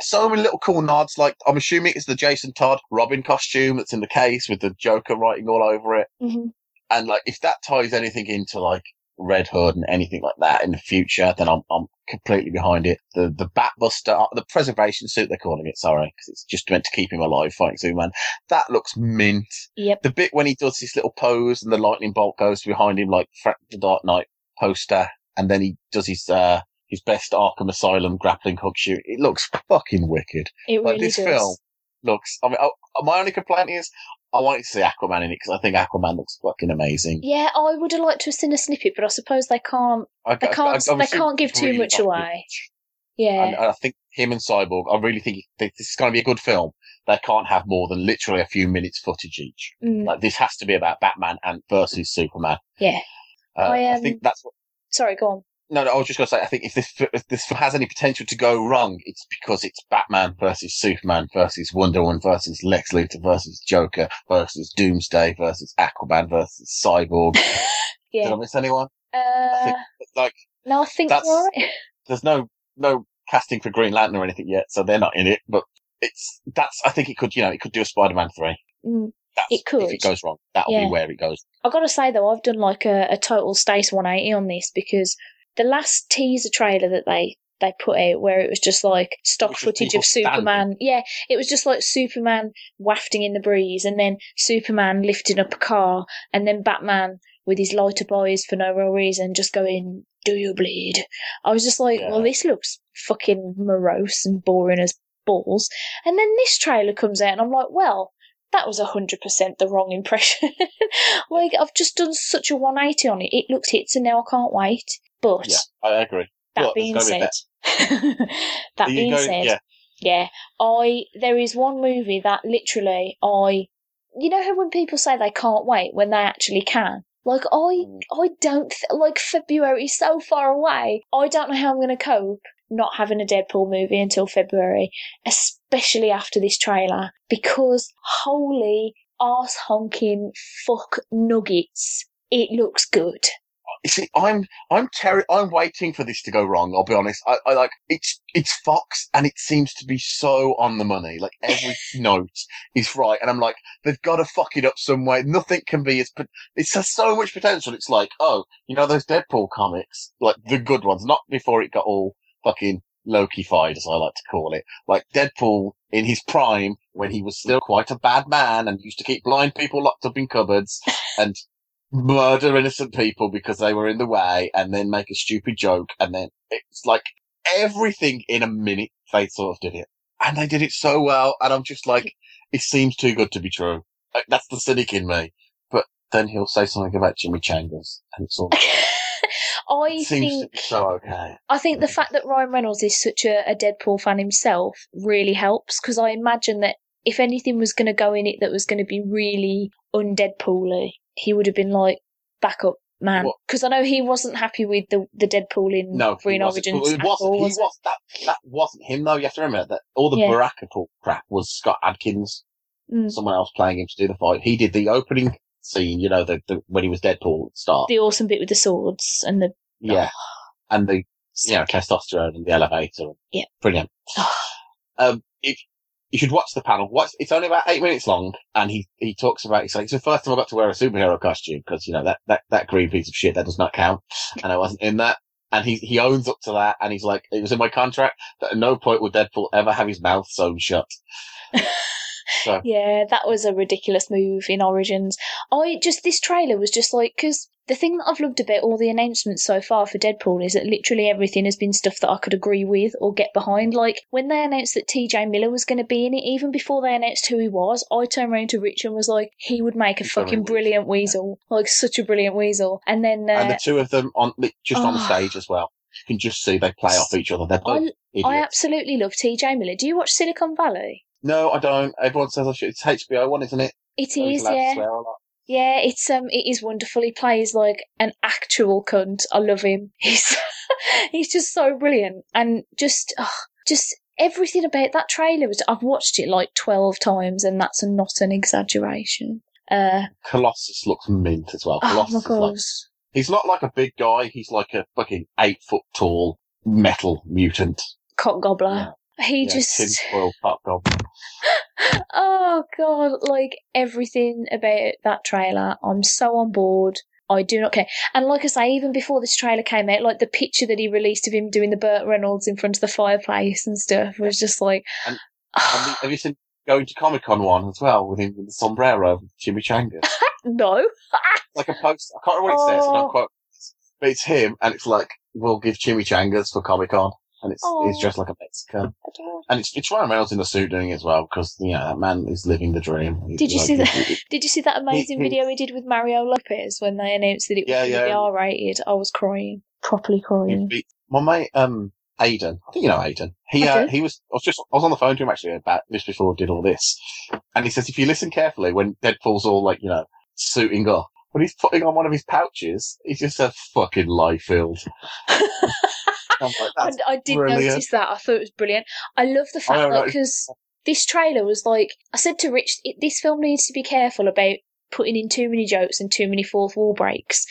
So many little cool nods. Like I'm assuming it's the Jason Todd Robin costume that's in the case with the Joker writing all over it. hmm And like if that ties anything into like Red Hood and anything like that in the future, then I'm I'm completely behind it. The the Batbuster, uh, the preservation suit they're calling it, sorry, because it's just meant to keep him alive fighting Superman. That looks mint. Yep. The bit when he does this little pose and the lightning bolt goes behind him like the Dark Knight poster, and then he does his uh his best Arkham Asylum grappling hook shoot. It looks fucking wicked. It Like really this does. film looks. I mean, oh, my only complaint is I wanted to see Aquaman in it because I think Aquaman looks fucking amazing. Yeah, I would have liked to have seen a snippet, but I suppose they can't. I, They can't- they can't give too much away. good. Yeah. And I think him and Cyborg, I really think this is going to be a good film. They can't have more than literally a few minutes footage each. Mm, Like this has to be about Batman and versus Superman. yeah. Uh, I, I um, think that's what. Sorry, go on. No, no, I was just going to say, I think if this if this has any potential to go wrong, it's because it's Batman versus Superman versus Wonder Woman versus Lex Luthor versus Joker versus Doomsday versus Aquaman versus Cyborg. Did I miss anyone? Uh, think- Like, no, I think that's- right. there's no no casting for Green Lantern or anything yet, so they're not in it. But it's that's I think it could you know it could do a Spider-Man three. Mm. That's, It could. if it goes wrong. That'll Yeah. be where it goes. I've got to say though, I've done like a, a total Stace 180 on this because the last teaser trailer that they they put out, where it was just like stock footage of Superman, yeah, it was just like Superman wafting in the breeze, and then Superman lifting up a car, and then Batman with his lighter eyes for no real reason, just going, "Do you bleed?" I was just like, Yeah. well, this looks fucking morose and boring as balls. And then this trailer comes out, and I'm like, well, that was 100% the wrong impression. like, I've just done such a 180 on it. It looks hits, and now I can't wait. But Yeah, I agree. that Look, being said, that being going- said, yeah. Yeah, I there is one movie that literally I you know how when people say they can't wait when they actually can. Like I Mm. I don't th- like February is so far away. I don't know how I'm going to cope not having a Deadpool movie until February, especially after this trailer because holy ass honking fuck nuggets. It looks good. You see, I'm I'm terri- I'm waiting for this to go wrong. I'll be honest. I, I like it's it's Fox, and it seems to be so on the money. Like every note is right, and I'm like, they've got to fuck it up some way. Nothing can be as. pot- It has so much potential. It's like, oh, you know those Deadpool comics, like the good ones, not before it got all fucking Loki-fied, as I like to call it. Like Deadpool in his prime, when he was still quite a bad man and used to keep blind people locked up in cupboards and murder innocent people because they were in the way and then make a stupid joke and then it's like everything in a minute they sort of did it. And they did it so well and i'm just like it seems too good to be true. Like, that's the cynic in me. But then he'll say something about chimichangas and it's all I it seems to think so okay. I think the fact that Ryan Reynolds is such a, a Deadpool fan himself really helps because I imagine that if anything was going to go in it that was going to be really undeadpool he would have been like, back up, man. Because I know he wasn't happy with the, the Deadpool in no Green Origins. it wasn't, all, was it? was that that wasn't him though you have to remember that all the Yeah. Baraka crap was scott adkins Mm. someone else playing him to do the fight he did the opening scene you know the, the when he was deadpool at the start The awesome bit with the swords and the. Yeah. And the, you know, testosterone and the elevator. Yeah. Brilliant. Um, if, you should watch the panel. Watch, it's only about eight minutes long and he, he talks about, he's like, it's the first time I got to wear a superhero costume because, you know, that, that, that green piece of shit, that does not count. And I wasn't in that. And he, he owns up to that and he's like, it was in my contract that at no point would Deadpool ever have his mouth sewn shut. so, Yeah, that was a ridiculous move in Origins. I just this trailer was just like because the thing that I've loved about all the announcements so far for Deadpool is that literally everything has been stuff that I could agree with or get behind. Like when they announced that T.J. Miller was going to be in it, even before they announced who he was, I turned around to Rich and was like, he would make a He's fucking brilliant weasel, like such a brilliant weasel. And then and uh, the two of them on, just on the Oh. stage as well. You can just see they play off each other. They're both I. I absolutely love T.J. Miller. Do you watch Silicon Valley? No, I don't. Everyone says I should. It's HBO one, isn't it? It is, yeah. swear a lot. Yeah, it's um, it is wonderful. He plays like an actual cunt. I love him. He's he's just so brilliant, and just oh, just everything about that trailer was. I've watched it like twelve times, and that's not an exaggeration. Uh, Colossus looks mint as well. oh my is like, god, he's not like a big guy. He's like a fucking eight foot tall metal mutant. cock gobbler. He Yeah, just tinfoil goblin. oh god, like everything about that trailer. I'm so on board. I do not care. And like I say, even before this trailer came out, like the picture that he released of him doing the Burt Reynolds in front of the fireplace and stuff was just like, And- Have you, have you seen going to Comic Con one as well with him with the sombrero, chimichanga? no. like a post. I can't remember what it says. I Oh. don't quote. But it's him, and it's like we'll give chimichangas for Comic Con, and it's Oh. he's dressed like a Mexican, and it's it's Ryan Reynolds in the suit doing it as well because you know that man is living the dream. He's Did you like- see that? he- Did you see that amazing video he did with Mario Lopez when they announced that it was Yeah, going to be yeah. R rated? I was crying, properly crying. beat- My mate, um, Aiden. I think you know Aiden. He uh, he was. I was just. I was on the phone to him actually about this before I did all this, and he says if you listen carefully when Deadpool's all like you know suiting up. When he's putting on one of his pouches, he just says "fucking Liefeld." Like, I, I did brilliant. notice that. I thought it was brilliant. I love the fact know, that no, because this trailer was like, I said to Rich, it, this film needs to be careful about putting in too many jokes and too many fourth wall breaks.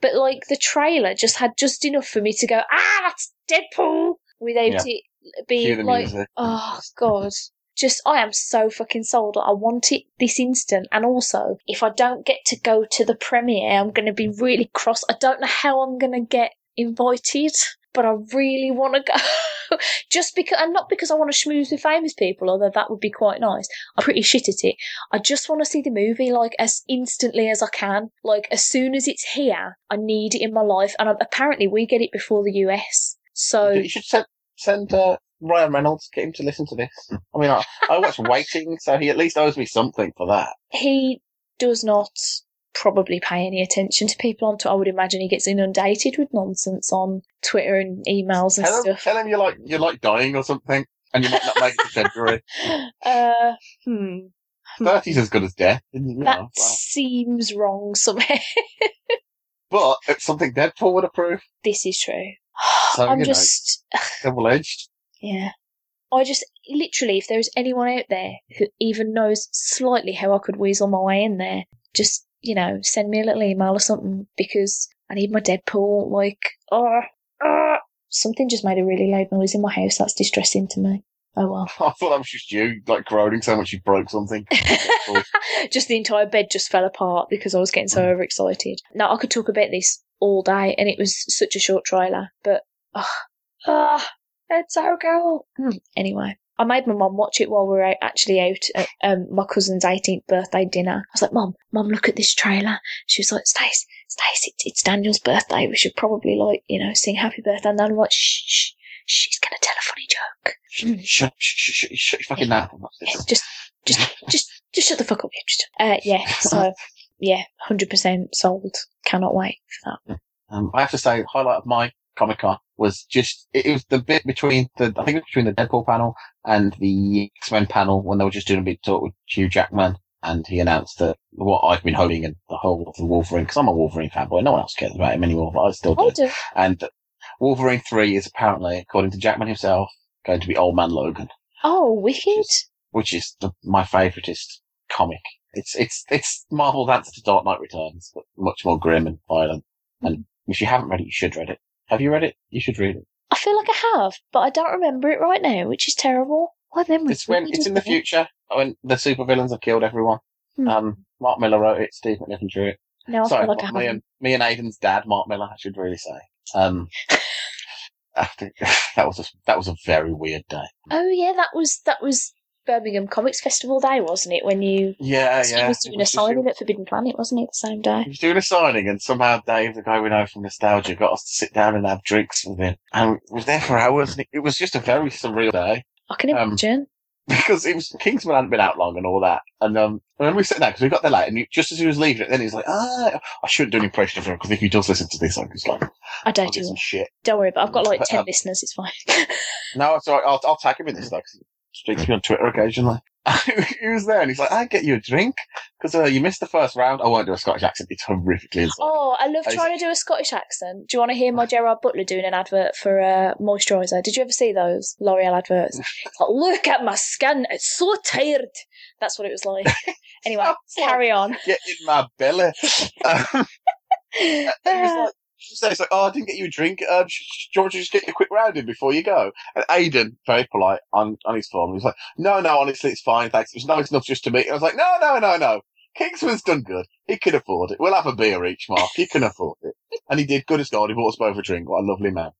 But like the trailer just had just enough for me to go, ah, that's Deadpool, without Yeah. it being like, music. oh god. Just, I am so fucking sold. I want it this instant. And also, if I don't get to go to the premiere, I'm going to be really cross. I don't know how I'm going to get invited, but I really want to go. just because, and not because I want to schmooze with famous people, although that would be quite nice. I'm pretty shit at it. I just want to see the movie like as instantly as I can. Like as soon as it's here, I need it in my life. And apparently, we get it before the US. So You should send send uh, Ryan Reynolds, get him to listen to this. I mean, I, I watched Waiting, so he at least owes me something for that. he does not probably pay any attention to people on Twitter. I would imagine he gets inundated with nonsense on Twitter and emails and Tell him, stuff. tell him you're like you're like dying or something. and you might not make it to February. Uh, hmm. Thirty's as good as death. You know, That well, seems wrong somewhere. but it's something Deadpool would approve. this is true. So, I'm you know. just, Double edged. Yeah. I just, literally, if there's anyone out there who even knows slightly how I could weasel my way in there, just, you know, send me a little email or something because I need my Deadpool. Like, oh, oh. something just made a really loud noise in my house. That's distressing to me. Oh well. I thought that was just you, like groaning so much you broke something. just the entire bed just fell apart because I was getting so overexcited. Now I could talk about this all day, and it was such a short trailer, but ah, ah, so cool. Hmm. Anyway, I made my mum watch it while we were out, actually out at um, my cousin's 18th birthday dinner. I was like, "Mum, Mum, look at this trailer." She was like, "Stace, Stace, it's, it's Daniel's birthday. We should probably like, you know, sing happy birthday." And then I'm like, "Shh, shh, she's gonna tell a funny joke." shut, shut, your fucking mouth. Yeah, just, just, just, just shut the fuck up. yeah, Just, uh, yeah. So, yeah, hundred percent sold. Cannot wait for that. Um, I have to say, highlight of my Comic Con was just it, was the bit between the I think it was between the Deadpool panel and the X Men panel when they were just doing a big talk with Hugh Jackman, and he announced that what I've been hoping and the whole of the Wolverine because I'm a Wolverine fanboy. No one else cares about him anymore, but I still do. I do. And Wolverine three is apparently, according to Jackman himself, going to be Old Man Logan, Oh, wicked. which is the, my favoritist comic. It's it's it's Marvel's answer to Dark Knight Returns, but much more grim and violent. And if you haven't read it, you should read it. Have you read it? You should read it. I feel like I have, but I don't remember it right now, which is terrible. My memory's It's when it's in the future when the supervillains have killed everyone. Hmm. Um, Mark Millar wrote it. Steve McNiven drew it. No, I Sorry, feel like I me haven't. and me and Aiden's dad, Mark Millar. I should really say. Um, I think that was a that was a very weird day. Oh yeah, that was that was Birmingham Comics Festival Day, wasn't it? When you Yeah, he yeah. was doing was a signing at Forbidden Planet, wasn't it? The same day. He was doing a signing, and somehow Dave, the guy we know from Nostalgia, got us to sit down and have drinks with him. And we was there for hours. And it, it was just a very surreal day I can Um, imagine. because it was Kingsman hadn't been out long and all that. And um, we sat down, because we got there late, and he, just as he was leaving it, then he's like, "Ah, I shouldn't do an impression of him because if he does listen to this, I'm just like, I don't do some it. shit." Don't worry, but I've got like But, ten um, listeners. It's fine. No, it's all right. I'll, I'll tag him in this though, 'cause he speaks to me on Twitter occasionally. he was there, and he's like, "I get you a drink because uh, you missed the first round." I won't do a Scottish accent; it's horrifically insulting. Oh, I love I- trying to do a Scottish accent. Do you want to hear my Gerard Butler doing an advert for uh, moisturiser? Did you ever see those L'Oreal adverts? Like, look at my skin, it's so tired. That's what it was like. anyway, carry on. Get in my belly. Um, he was like, she said, it's like, oh, I didn't get you a drink. Um, sh- sh- do you want to just get you a quick round in before you go? And Aidan, very polite on, on his phone, he's like, no, no, honestly, it's fine. Thanks. It was nice enough just to meet. And I was like, no, no, no, no. Kingsman's done good. He can afford it. We'll have a beer each, Mark. He can afford it. And he did good as gold. He bought us both a drink. What a lovely man.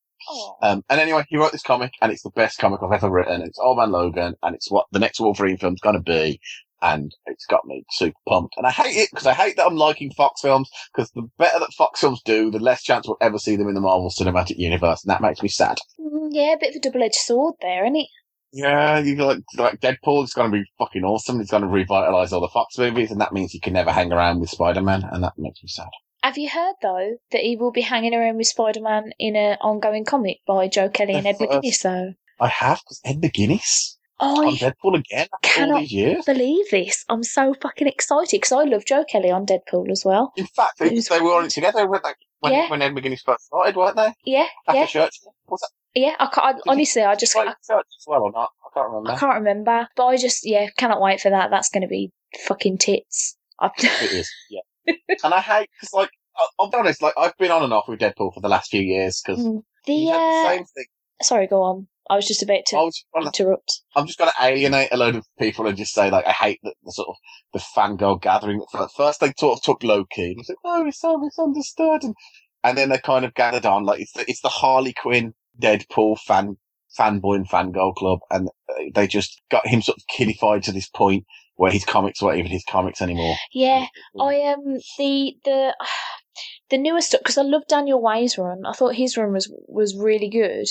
Um, and anyway, he wrote this comic, and it's the best comic I've ever written. It's Old Man Logan, and it's what the next Wolverine film's going to be. And it's got me super pumped. And I hate it because I hate that I'm liking Fox films because the better that Fox films do, the less chance we'll ever see them in the Marvel Cinematic Universe, and that makes me sad. Mm, yeah, a bit of a double-edged sword there, isn't it? Yeah, you like like Deadpool. is going to be fucking awesome. It's going to revitalize all the Fox movies, and that means you can never hang around with Spider Man, and that makes me sad. Have you heard though that he will be hanging around with Spider-Man in an ongoing comic by Joe Kelly and Ed McGuinness? Though I have because Ed McGuinness on I Deadpool again cannot believe this. I'm so fucking excited because I love Joe Kelly on Deadpool as well. In fact, they, they were on it together weren't they? when, Yeah. when Ed McGuinness first started, weren't they? Yeah, After yeah, church. Was that yeah. I can't, I, honestly, I just like I, church as well or not? I can't remember. I can't remember, but I just yeah cannot wait for that. That's going to be fucking tits. I, It is, yeah. and I hate because, like, I'll, I'll be honest. Like, I've been on and off with Deadpool for the last few years because Mm. the had the uh, same thing. sorry, go on. I was just about to I was trying to- interrupt. I'm just going to alienate a load of people and just say, like, I hate the, the sort of the fangirl gathering. At first, they sort of took Loki. key. and was like, oh, he's so misunderstood, and and then they kind of gathered on. Like, it's the, it's the Harley Quinn Deadpool fan fanboy and fangirl club, and uh, they just got him sort of kiddified to this point where his comics weren't even his comics anymore. Yeah, I um the the the newer stuff because I love Daniel Way's run. I thought his run was was really good.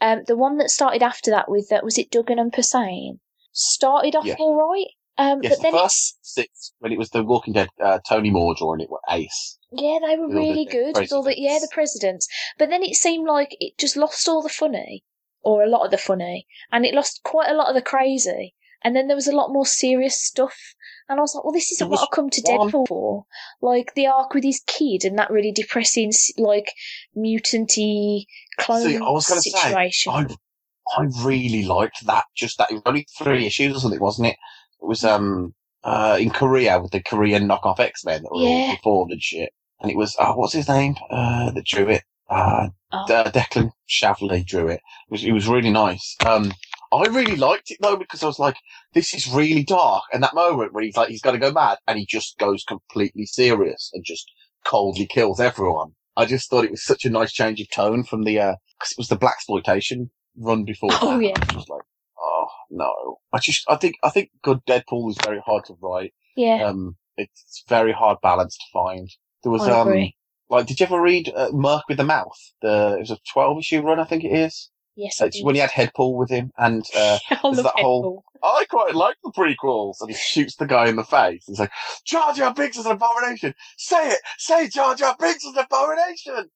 Um, the one that started after that with uh, was it Duggan and Posehn started off Yes. all right. Um, Yes, but then the it's first six when it was the Walking Dead, uh, Tony Moore drawing it were ace. yeah they were with the really de- good with all the yeah the presidents. But then it seemed like it just lost all the funny or a lot of the funny, and it lost quite a lot of the crazy. And then there was a lot more serious stuff. And I was like, well, this isn't what I was come to one- Deadpool for. Like the arc with his kid and that really depressing, like mutanty clone See, I was gonna say, situation. I I really liked that. Just that it was only three issues or something, wasn't it? It was um uh in Korea with the Korean knockoff X Men that were Yeah. all reformed and shit. And it was oh, what's his name? Uh, that drew it. Uh, Oh. De- Declan Shalvey drew it. It was, it was really nice. Um, I really liked it though because I was like, this is really dark. And that moment when he's like, he's going to go mad and he just goes completely serious and just coldly kills everyone. I just thought it was such a nice change of tone from the, uh 'cause it was the black exploitation run before. Oh, that. yeah. I was just like, oh no. I just, I think, I think good Deadpool is very hard to write. yeah, Um, it's very hard balance to find. There was, I um, agree. like, did you ever read uh, Merc with the Mouth? The it was a twelve issue run, I think it is. Yes, I It's when he had Headpool with him, and uh, I love that whole- I quite like the prequels. And he shoots the guy in the face. He's like, "Jar Jar Binks is an abomination. Say it, say Jar Jar Binks is an abomination."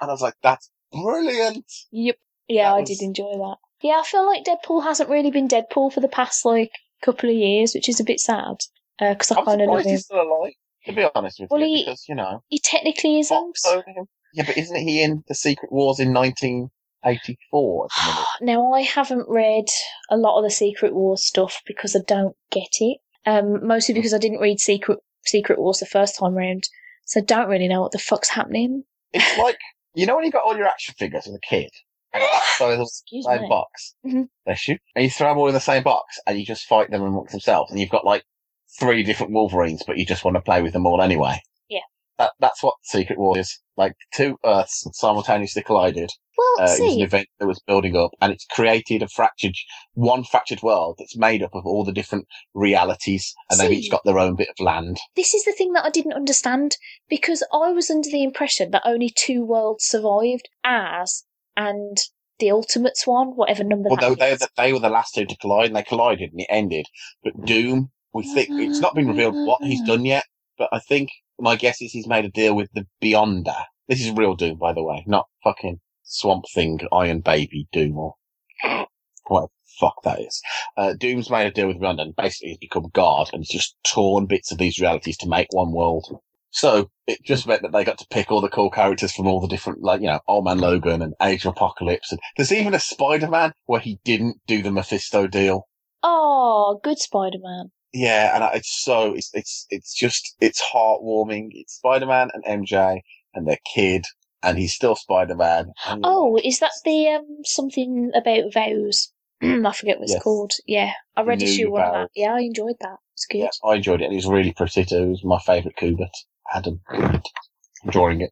And I was like, "That's brilliant." Yep. Yeah, That I was- did enjoy that. Yeah, I feel like Deadpool hasn't really been Deadpool for the past like couple of years, which is a bit sad because I I'm kind of love him. he's still alive. To be honest with Well, you, he- because you know, He technically isn't. Fox owned him. Yeah, but isn't he in the Secret Wars in 1984 at the minute? Now, I haven't read a lot of the Secret Wars stuff because I don't get it. Um, mostly because I didn't read Secret Secret Wars the first time round, so I don't really know what the fuck's happening. It's like you know when you got all your action figures as a kid, and the Excuse same me. box, Mhm. bless you, and you throw them all in the same box, and you just fight them amongst themselves, and you've got like three different Wolverines, but you just want to play with them all anyway. Yeah. That that's what Secret War is. Like two Earths simultaneously collided. Well, Uh, it was an event that was building up, and it's created a fractured, one fractured world that's made up of all the different realities, and they've each got their own bit of land. this is the thing that I didn't understand because I was under the impression that only two worlds survived, ours and the Ultimates one, whatever number Well, that they, is. they, they were the last two to collide, and they collided, and it ended. But Doom, we think it's not been revealed what he's done yet, but I think my guess is he's made a deal with the Beyonder. This is real Doom, by the way, not fucking Swamp Thing, Iron Baby Doom, or whatever the fuck that is. Uh, Doom's made a deal with and basically he's become God, and just torn bits of these realities to make one world. So it just meant that they got to pick all the cool characters from all the different, like, you know, Old Man Logan and Age of Apocalypse. And there's even a Spider-Man where he didn't do the Mephisto deal. Oh, good Spider Man. Yeah, and I- it's so, it's, it's, it's just, it's heartwarming. It's Spider-Man and MJ and their kid, and he's still Spider-Man. and, Oh, is that the um something about vows? I forget what it's Yes. called. Yeah, I read issue one of that. Yeah, I enjoyed that. It's good. yeah, I enjoyed it. and It was really pretty too. It was my favourite Kubert. Adam Kubert. Drawing it.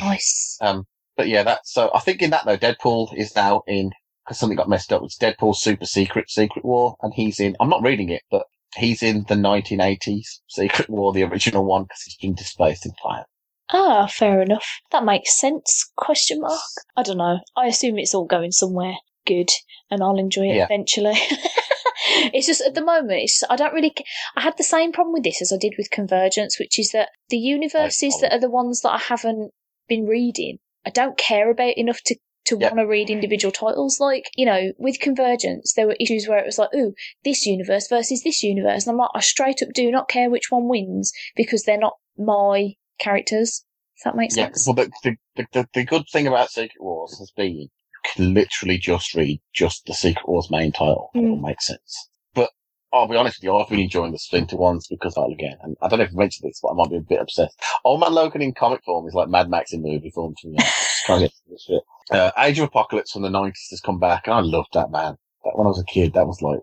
Nice. Um, but yeah, that's so. I think in that though, Deadpool is now in because something got messed up. It's Deadpool Super Secret Secret War, and he's in. I'm not reading it, but he's in the 1980s Secret War, the original one, because he's been displaced in time. Ah, fair enough. That makes sense. Question mark. I don't know. I assume it's all going somewhere good, and I'll enjoy it Yeah. eventually. it's just at the moment, it's I don't really. I had the same problem with this as I did with Convergence, which is that the universes that are the ones that I haven't been reading, I don't care about enough to. To Yeah. want to read individual titles, like you know, with Convergence, there were issues where it was like, "Ooh, this universe versus this universe," and I'm like, I straight up do not care which one wins because they're not my characters. If that makes Yeah, sense. well, the, the, the, the, good thing about Secret Wars has been you can literally just read just the Secret Wars main title and Mm. it'll make sense. But I'll be honest with you, I've been enjoying the Splinter ones because, like, again, and I don't know if I mentioned this, but I might be a bit obsessed. Old Man Logan in comic form is like Mad Max in movie form to me. Trying to get this shit. Uh, Age of Apocalypse from the 90s has come back and I loved that, man. That, when I was a kid, that was like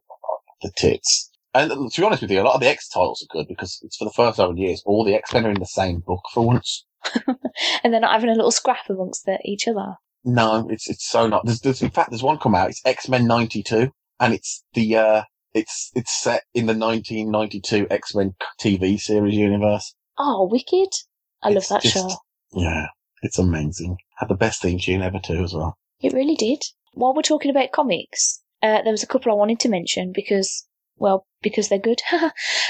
the tits. And uh, to be honest with you, a lot of the X titles are good because it's for the first seven years, all the X-Men are in the same book for once. and they're not having a little scrap amongst the, each other. No, it's it's so not. There's, there's in fact there's one come out. It's X Men '92, and it's the uh it's it's set in the 1992 X Men TV series universe. Oh, wicked! I love that just- show. Yeah, it's amazing. Had the best theme tune ever too as well. It really did. While we're talking about comics, uh, there was a couple I wanted to mention because, well, because they're good.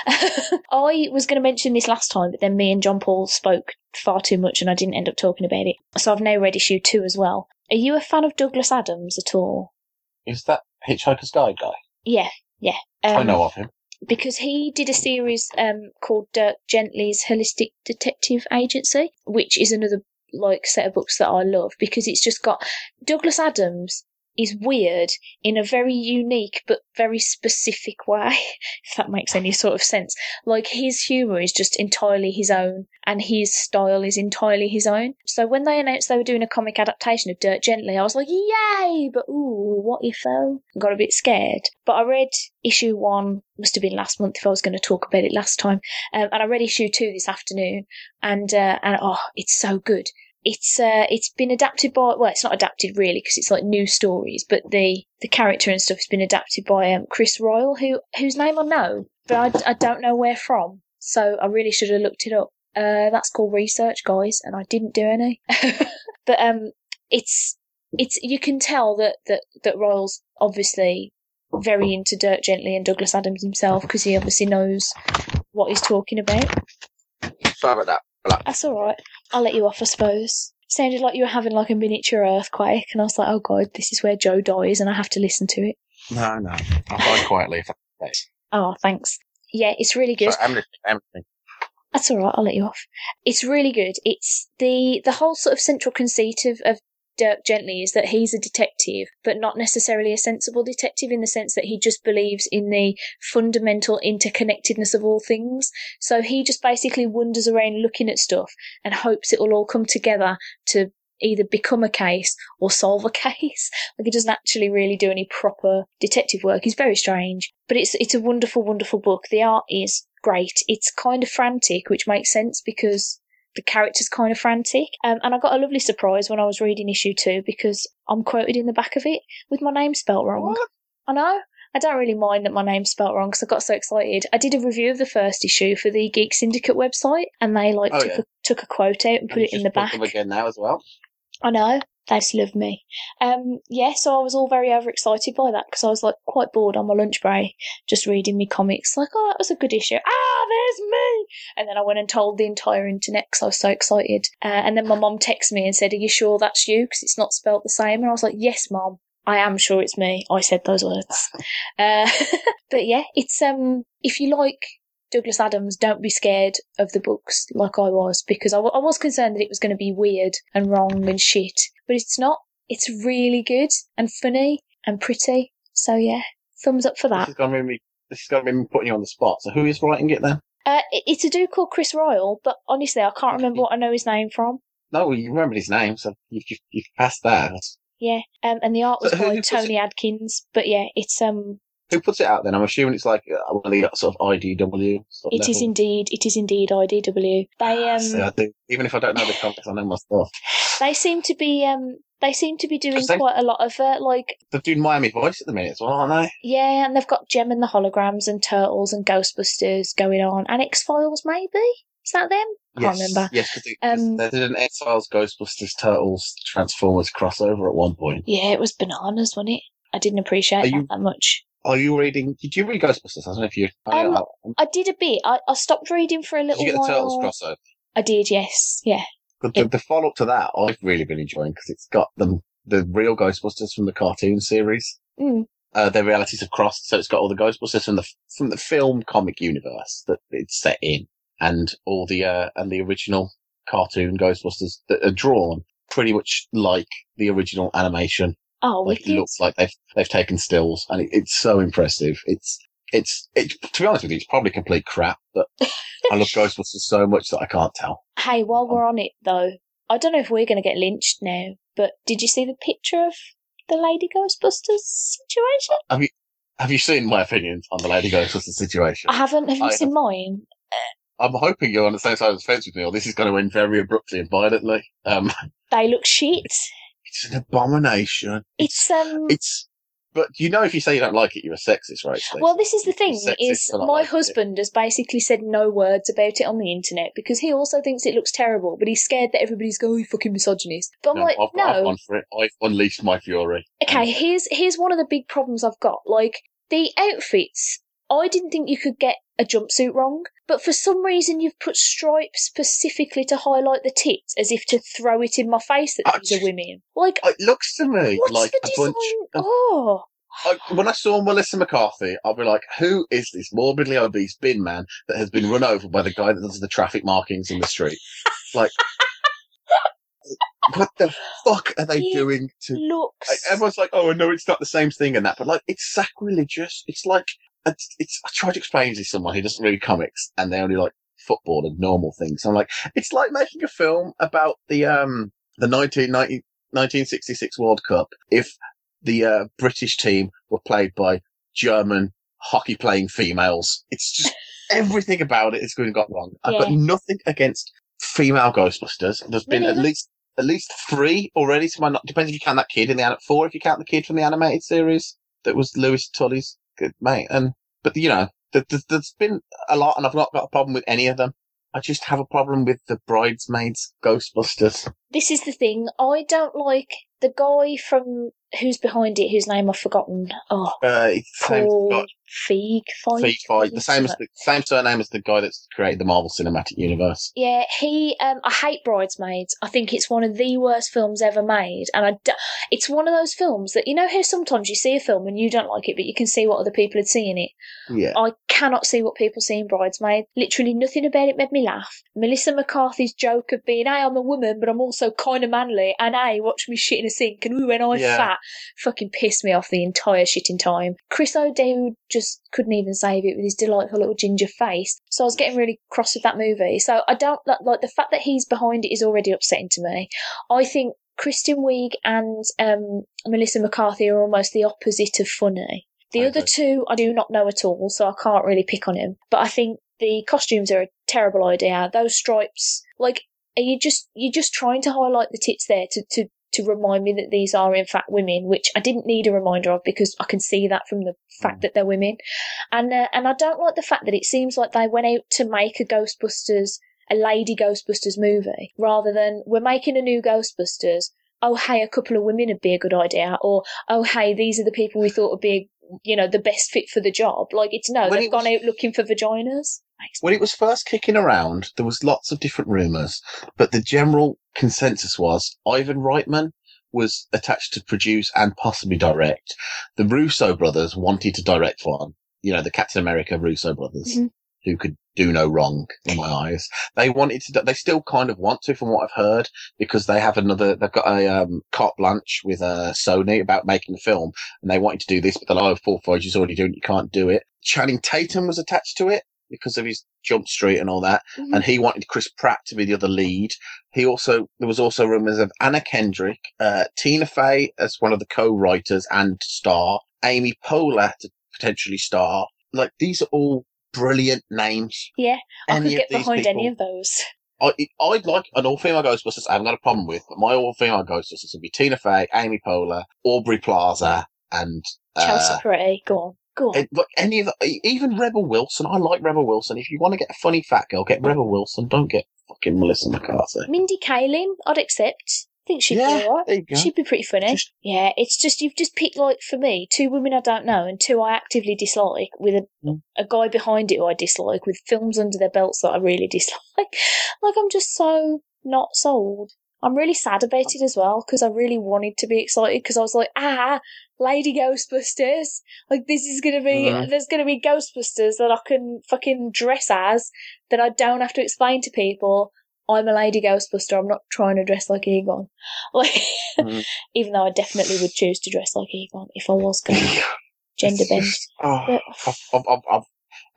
I was going to mention this last time, but then me and John Paul spoke far too much and I didn't end up talking about it. So I've now read issue two as well. Are you a fan of Douglas Adams at all? Is that Hitchhiker's Guide guy? Yeah, yeah. I Um, know of him. because he did a series um, called Dirk Gently's Holistic Detective Agency, which is another like set of books that I love because it's just got Douglas Adams is weird in a very unique but very specific way, if that makes any sort of sense. Like his humour is just entirely his own and his style is entirely his own. So when they announced they were doing a comic adaptation of Dirk Gently, I was like, yay! But ooh, what if though? Got a bit scared. But I read issue one, must have been last month if I was going to talk about it last time, um, and I read issue two this afternoon, and uh, and oh, it's so good. It's uh, it's been adapted by well, it's not adapted really because it's like new stories, but the the character and stuff has been adapted by um, Chris Ryall, who whose name I know, but I, I don't know where from. So I really should have looked it up. Uh, that's called research, guys, and I didn't do any. but um, it's it's you can tell that that that Ryall's obviously very into Dirk Gently and Douglas Adams himself because he obviously knows what he's talking about. Sorry about that. Relax. That's all right. I'll let you off, I suppose. Sounded like you were having like a miniature earthquake, and I was like, "Oh God, this is where Joe dies, and I have to listen to it." No, no. I'll die quietly if that's Oh, thanks. Yeah, it's really good. Sorry, I'm. I'm listening. That's all right. I'll let you off. It's really good. It's the the whole sort of central conceit of, of Dirk Gently is that he's a detective, but not necessarily a sensible detective in the sense that he just believes in the fundamental interconnectedness of all things. So he just basically wanders around looking at stuff and hopes it will all come together to either become a case or solve a case. Like he doesn't actually really do any proper detective work. He's very strange, but it's it's a wonderful, wonderful book. The art is great. It's kind of frantic, which makes sense because the character's kind of frantic. Um, and I got a lovely surprise when I was reading issue two because I'm quoted in the back of it with my name spelt wrong. What? I know. I don't really mind that my name's spelt wrong because I got so excited. I did a review of the first issue for the Geek Syndicate website, and they like Oh, took yeah. a, took a quote out and put You it in the back. them again now as well. I know. They just love me. Um, yeah, so I was all very overexcited by that because I was like quite bored on my lunch break, just reading me comics. Like, oh, that was a good issue. Ah, there's me! And then I went and told the entire internet because I was so excited. Uh, and then my mom texted me and said, "Are you sure that's you? Because it's not spelt the same." And I was like, "Yes, mom." I am sure it's me. I said those words. Uh, but yeah, it's um. If you like Douglas Adams, don't be scared of the books like I was because I, w- I was concerned that it was going to be weird and wrong and shit, but it's not. It's really good and funny and pretty. So yeah, thumbs up for that. This is going to be me. This is going to be me putting you on the spot. So who is writing it then? Uh, it- it's a dude called Chris Ryall, but honestly, I can't remember what I know his name from. No, you remember his name, so you've you've, you've passed that. Yeah, um, and the art was So by Tony Akins. But yeah, it's um, Who puts it out then? I'm assuming it's like uh, one of the sort of IDW. Sort of it is indeed, it is indeed IDW. They um, I do. Even if I don't know the context, I know my stuff. they seem to be um, they seem to be doing they- quite a lot of uh, like They're doing Miami Voice at the minute as well, aren't they? yeah, and they've got Jem and the Holograms and Turtles and Ghostbusters going on, and X Files maybe is that them? I can't remember. Yes, because Um, they did an X Files, Ghostbusters, Turtles, Transformers crossover at one point. Yeah, it was bananas, wasn't it? I didn't appreciate you- that much. Are you reading? Did you read Ghostbusters? I don't know if you. I, Um, I, I did a bit. I, I stopped reading for a did little you get the. Turtles crossover? I did, yes, yeah. But the, the follow up to that, I've really been enjoying because it's got the the real Ghostbusters from the cartoon series. Mm. Uh, their realities have crossed, so it's got all the Ghostbusters from the from the film comic universe that it's set in, and all the uh, and the original cartoon Ghostbusters that are drawn pretty much like the original animation. Oh, Like it looks like they've they've taken stills, and it, it's so impressive. It's it's it. To be honest with you, it's probably complete crap, but I love Ghostbusters so much that I can't tell. Hey, while we're on it though, I don't know if we're going to get lynched now, but did you see the picture of the Lady Ghostbusters situation? Have you seen my opinions on the Lady Ghostbusters situation? I haven't. Have you I seen mine? I'm hoping you're on the same side of the fence with me, or this is going to end very abruptly and violently. Um, They look shit. It's an abomination. It's um. It's, but you know, if you say you don't like it, you're a sexist, right? Stacey? Well, this is the thing: is my it. husband has basically said no words about it on the internet because he also thinks it looks terrible, but he's scared that everybody's going, "Oh, fucking misogynist." But I'm No, like, I've, no, I've gone for it. I've unleashed my fury. okay, here's here's one of the big problems I've got. Like the outfits, I didn't think you could get a jumpsuit wrong, but for some reason you've put stripes specifically to highlight the tits, as if to throw it in my face that these are women. Like, It looks to me like a bunch of Oh, I, when I saw Melissa McCarthy, I'll be like, who is this morbidly obese bin man that has been run over by the guy that does the traffic markings in the street? Like, what the fuck are they He doing to Looks. like, everyone's like, oh, I know it's not the same thing and that, but like, it's sacrilegious. It's like, it's I tried to explain to someone who doesn't read comics and they only like football and normal things. I'm like, it's like making a film about the, um, the 1990, 1966 World Cup if the, uh, British team were played by German hockey playing females. It's just everything about it is going to got wrong. I've got nothing against female Ghostbusters. There's been at least at least three already. To my not depends if you count that kid in the four if you count the kid from the animated series that was Louis Tully's good mate. And but you know, th- th- there's been a lot, and I've not got a problem with any of them. I just have a problem with the bridesmaids Ghostbusters. This is the thing. I don't like the guy from who's behind it, whose name I've forgotten. Oh, Uh, it's the same, Paul Feig Fight. Feig Fight, the same as the same surname as the guy that's created the Marvel Cinematic Universe. Yeah, he. Um, I hate Bridesmaids. I think it's one of the worst films ever made, and I. d- It's one of those films that you know how sometimes you see a film and you don't like it, but you can see what other people had seen in it. Yeah. I cannot see what people see in Bridesmaid. Literally nothing about it made me laugh. Melissa McCarthy's joke of being, hey, I'm a woman, but I'm also kind of manly, and hey, watch me shit in a sink, and ooh, when I Yeah. fat, fucking pissed me off the entire shitting time. Chris O'Dowd just couldn't even save it with his delightful little ginger face. So I was getting really cross with that movie. So I don't like, like the fact that he's behind it is already upsetting to me. I think Kristen Wiig and um, Melissa McCarthy are almost the opposite of funny. The other two I do not know at all, so I can't really pick on him. But I think the costumes are a terrible idea. Those stripes, like, are you just you're just trying to highlight the tits there to to to remind me that these are in fact women, which I didn't need a reminder of because I can see that from the fact Mm. that they're women, and uh, and I don't like the fact that it seems like they went out to make a Ghostbusters, a lady Ghostbusters movie, rather than we're making a new Ghostbusters. Oh hey, a couple of women would be a good idea, or oh hey, these are the people we thought would be, you know, the best fit for the job. Like it's no, When they've it was- gone out looking for vaginas. When it was first kicking around, there was lots of different rumours, but the general consensus was Ivan Reitman was attached to produce and possibly direct. The Russo brothers wanted to direct one, you know, the Captain America Russo brothers, Mhm. who could do no wrong in my eyes. They wanted to, they still kind of want to from what I've heard, because they have another, they've got a, um, carte blanche with, uh, Sony about making a film, and they wanted to do this, but they're like, oh, Full Fudge is already doing it, you can't do it. Channing Tatum was attached to it because of his Jump Street and all that, Mhm. and he wanted Chris Pratt to be the other lead. He also there was also rumors of Anna Kendrick, uh, Tina Fey as one of the co-writers and star, Amy Poehler to potentially star. Like these are all brilliant names. Yeah, I Any could get behind any of those. I, I'd like an all-female Ghostbusters. I haven't got a problem with, but my all-female Ghostbusters would be Tina Fey, Amy Poehler, Aubrey Plaza, and Chelsea uh, Peretti, go on, go on. look, any of the, even Rebel Wilson. I like Rebel Wilson. If you want to get a funny fat girl, get Rebel Wilson. Don't get fucking Melissa McCarthy. Mindy Kaling, I'd accept. I think she'd yeah, be alright. there you go. She'd be pretty funny. Just- yeah, it's just you've just picked like for me two women I don't know and two I actively dislike with a Mm. a guy behind it who I dislike with films under their belts that I really dislike. like I'm just so not sold. I'm really sad about it as well because I really wanted to be excited because I was like, ah, Lady Ghostbusters. Like this is gonna be Mhm. there's gonna be Ghostbusters that I can fucking dress as that I don't have to explain to people. I'm a lady Ghostbuster. I'm not trying to dress like Egon. Like, Mhm. even though I definitely would choose to dress like Egon if I was going to gender bend. oh, I've, I've, I've, I've,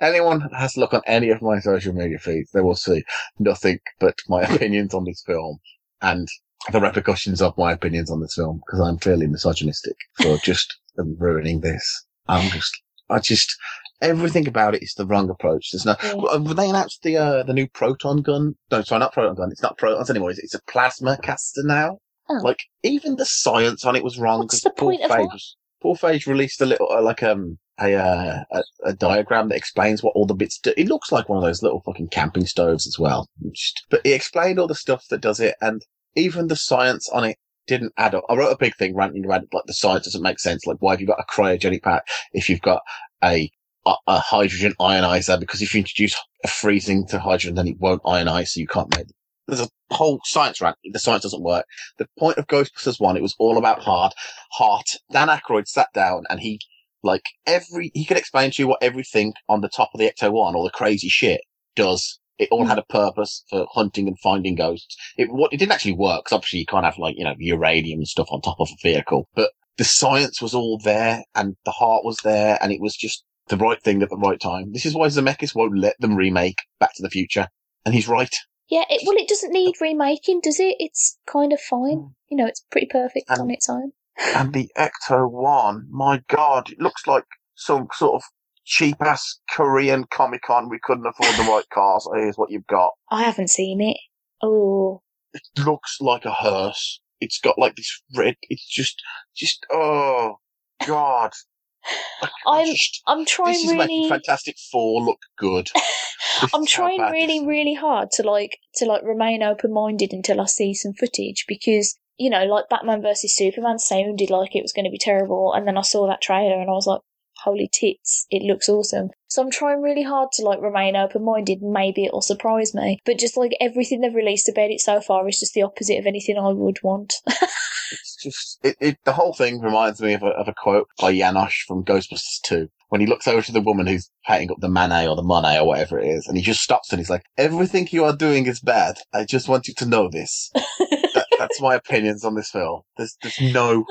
anyone has to look on any of my social media feeds, they will see nothing but my opinions on this film and the repercussions of my opinions on this film because I'm clearly misogynistic for just ruining this. I'm just, I just, everything about it is the wrong approach. There's no, Yeah. They announced the uh, the new proton gun. No, sorry, not proton gun. It's not protons anymore. It's, it's a plasma caster now. Oh. Like even the science on it was wrong. What's the Paul point of that? Paul Feig released a little uh, like um a, uh, a a diagram that explains what all the bits do. It looks like one of those little fucking camping stoves as well. But he explained all the stuff that does it, and even the science on it didn't add up. I wrote a big thing ranting about like the science doesn't make sense. Like why have you got a cryogenic pack if you've got a a, a hydrogen ionizer because if you introduce a freezing to hydrogen, then it won't ionize, so you can't make. there's a whole science rant. The science doesn't work. The point of Ghostbusters 1, it was all about heart. Heart. Dan Aykroyd sat down and he, like, every, he could explain to you what everything on the top of the Ecto 1, or the crazy shit, does. It all had hmm. a purpose for hunting and finding ghosts. It, what, it didn't actually work because obviously you can't have, like, you know, uranium and stuff on top of a vehicle. But the science was all there and the heart was there and it was just the right thing at the right time. This is why Zemeckis won't let them remake Back to the Future. And he's right. Yeah, it, well, it doesn't need remaking, does it? It's kind of fine. Hmm. You know, it's pretty perfect And- on its own. And the Ecto One, my God, it looks like some sort of cheap ass Korean Comic Con. We couldn't afford the right cars. Here's what you've got. I haven't seen it. Oh, It looks like a hearse. It's got like this red. It's just, just oh God. I'm- just- I'm trying this is making. Fantastic Four look good. I'm trying really, really hard to like to like remain open minded until I see some footage because you know, like Batman versus Superman sounded like it was going to be terrible, and then I saw that trailer and I was like, "Holy tits! It looks awesome." So I'm trying really hard to like remain open minded. Maybe it'll surprise me, but just like everything they've released about it so far is just the opposite of anything I would want. It's just it, it. The whole thing reminds me of a, of a quote by Janosz from Ghostbusters 2 when he looks over to the woman who's patting up the manet or the money or whatever it is, and he just stops and he's like, "Everything you are doing is bad. I just want you to know this." that, that's my opinions on this film. There's there's no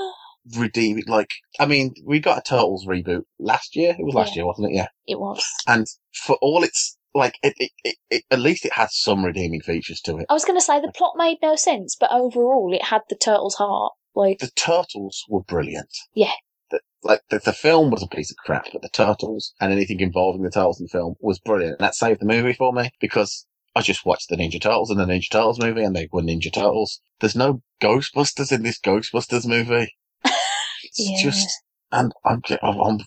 redeeming. Like, I mean, we got a Turtles reboot last year. It was last Yeah. year, wasn't it? Yeah. it was. And for all its like, it, it, it, at least it had some redeeming features to it. I was going to say the plot made no sense, but overall it had the turtle's heart. Like, the turtles were brilliant. Yeah. The, like the, the film was a piece of crap, but the turtles and anything involving the turtles in the film was brilliant. And that saved the movie for me because I just watched the Ninja Turtles and the Ninja Turtles movie, and they were Ninja Turtles. There's no Ghostbusters in this Ghostbusters movie. It's Yeah. just, and I'm, I'm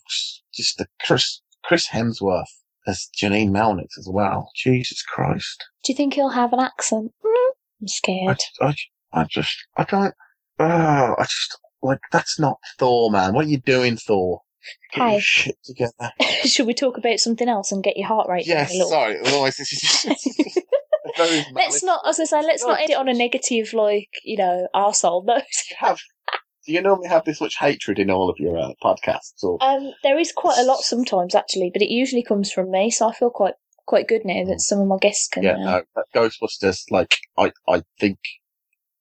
just the Chris Chris Hemsworth as Janine Melnitz as well. Jesus Christ. do you think he'll have an accent? I'm scared. I, I just, I don't, oh, I just, like, that's not Thor, man. What are you doing, Thor? Get your shit together. Should we talk about something else and get your heart rate Yes, little? sorry. Otherwise, this is just let's not, as I say, let's not No, end it on a negative, like you know, arsehole note. have. Do you normally have this much hatred in all of your uh, podcasts? Or Um, there is quite a lot sometimes actually, but it usually comes from me, so I feel quite quite good now that some of my guests can. yeah, uh, no, Ghostbusters. Like, I, I think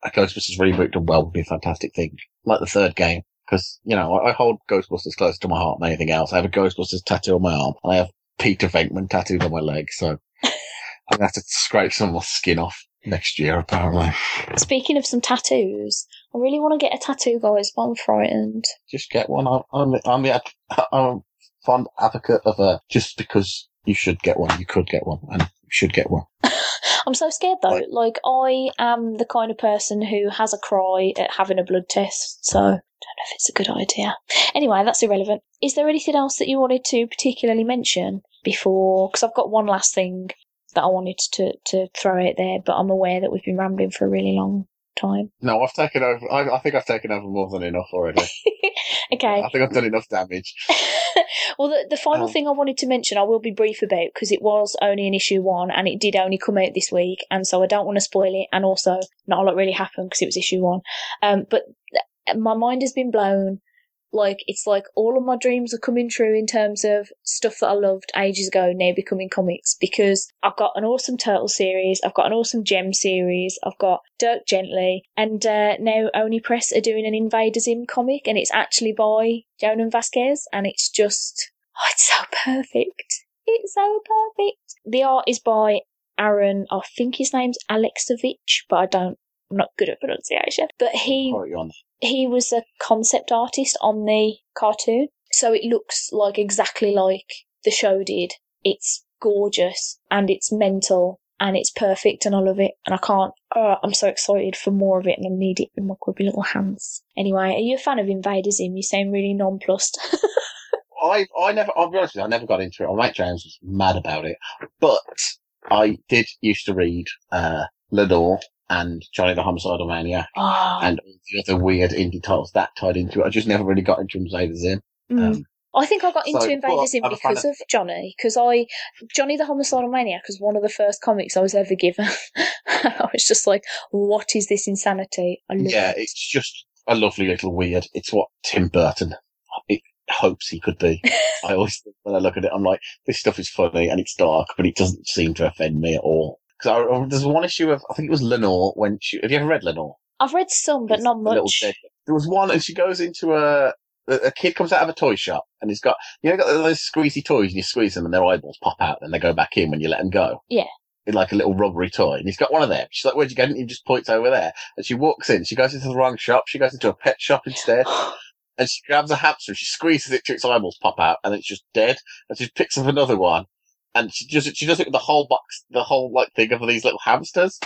a Ghostbusters reboot done well would be a fantastic thing. Like the third game, because you know I, I hold Ghostbusters close to my heart than anything else. I have a Ghostbusters tattoo on my arm, and I have Peter Venkman tattooed on my leg. So I'm gonna have to scrape some of my skin off next year, apparently. Speaking of some tattoos, I really want to get a tattoo, guys, but I'm frightened. Just get one. I'm, I'm, I'm, the I'm a fond advocate of a just because you should get one, you could get one, and you should get one. I'm so scared though. Like I am the kind of person who has a cry at having a blood test, so I don't know if it's a good idea. Anyway, that's irrelevant. Is there anything else that you wanted to particularly mention before? Because I've got one last thing that I wanted to to throw out there, but I'm aware that we've been rambling for a really long time. No, I've taken over. I, I think I've taken over more than enough already. okay. I think I've done enough damage. well, the, the final Um, thing I wanted to mention, I will be brief about because it was only an issue one and it did only come out this week, and so I don't want to spoil it. And also, not a lot really happened because it was issue one. Um, but th- my mind has been blown. Like it's like all of my dreams are coming true in terms of stuff that I loved ages ago now becoming comics because I've got an awesome Turtle series, I've got an awesome Jem series, I've got Dirk Gently, and uh, now Oni Press are doing an Invader Zim comic, and it's actually by Jhonen Vasquez, and it's just oh, it's so perfect. It's so perfect. The art is by Aaron. I think his name's Alexovich, but I don't. I'm not good at pronunciation. But he he was a concept artist on the cartoon, so it looks like exactly like the show did. It's gorgeous and it's mental and it's perfect and I love it and I can't. Uh, I'm so excited for more of it and I need it in my grubby little hands. Anyway, are you a fan of Invader Zim? You sound really nonplussed. I I never I'll be honest with you, I never got into it. My mate James was mad about it. But I did used to read uh Lenore and Johnny the Homicidal Maniac oh, and all the other weird indie titles that tied into it. I just never really got into Invaders Zim. mm. Um, I think I got into So, Invader well, Zim I'm a fan because of Johnny, because I Johnny the Homicidal Maniac was one of the first comics I was ever given. I was just like, what is this insanity? I love Yeah, it. it's just a lovely little weird. It's what Tim Burton it hopes he could be. I always when I look at it, I'm like, this stuff is funny and it's dark, but it doesn't seem to offend me at all. Because oh, there's one issue of, I think it was Lenore when she, have you ever read Lenore? I've read some, but It's not much. There was one, and she goes into a, a kid comes out of a toy shop, and he's got, you know, got those squeezy toys, and you squeeze them, and their eyeballs pop out, and they go back in when you let them go. Yeah. In like a little rubbery toy, and he's got one of them. She's like, "Where'd you get it?" And he just points over there, and she walks in. She goes into the wrong shop. She goes into a pet shop instead, and she grabs a hamster. and She squeezes it till its eyeballs pop out, and it's just dead. And she picks up another one, and she just she does it with the whole box, the whole like thing of these little hamsters.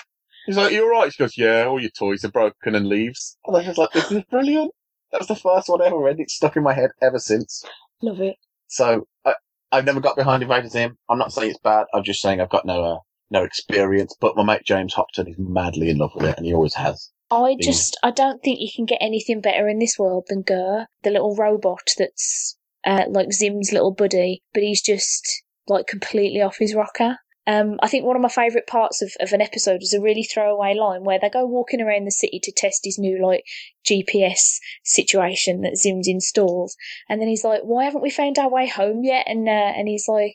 He's like, "You're right." She goes, "Yeah, all your toys are broken," and leaves. And I was like, "This is brilliant." That was the first one I ever read. It's stuck in my head ever since. Love it. So I, I've never got behind Invader Zim. I'm not saying it's bad. I'm just saying I've got no uh, no experience. But my mate James Hopton is madly in love with it, and he always has. I just, I don't think you can get anything better in this world than GIR, the little robot that's uh, like Zim's little buddy, but he's just like completely off his rocker. Um, I think one of my favourite parts of, of an episode was a really throwaway line where they go walking around the city to test his new like GPS situation that Zim's installed, and then he's like, "Why haven't we found our way home yet?" And uh, and he's like,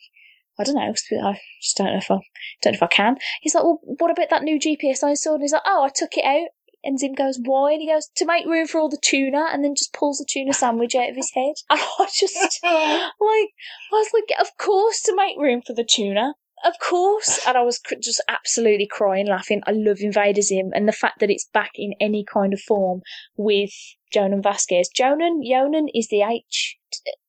"I don't know. I just don't know if I don't know if I can." He's like, "Well, what about that new GPS I installed?" And he's like, "Oh, I took it out." And Zim goes, why? And he goes, to make room for all the tuna, and then just pulls the tuna sandwich out of his head. And I just, like, I was like, of course, to make room for the tuna. Of course. And I was cr- just absolutely crying, laughing. I love Invader Zim, and the fact that it's back in any kind of form with Jhonen Vasquez. Jhonen, Jhonen is the H.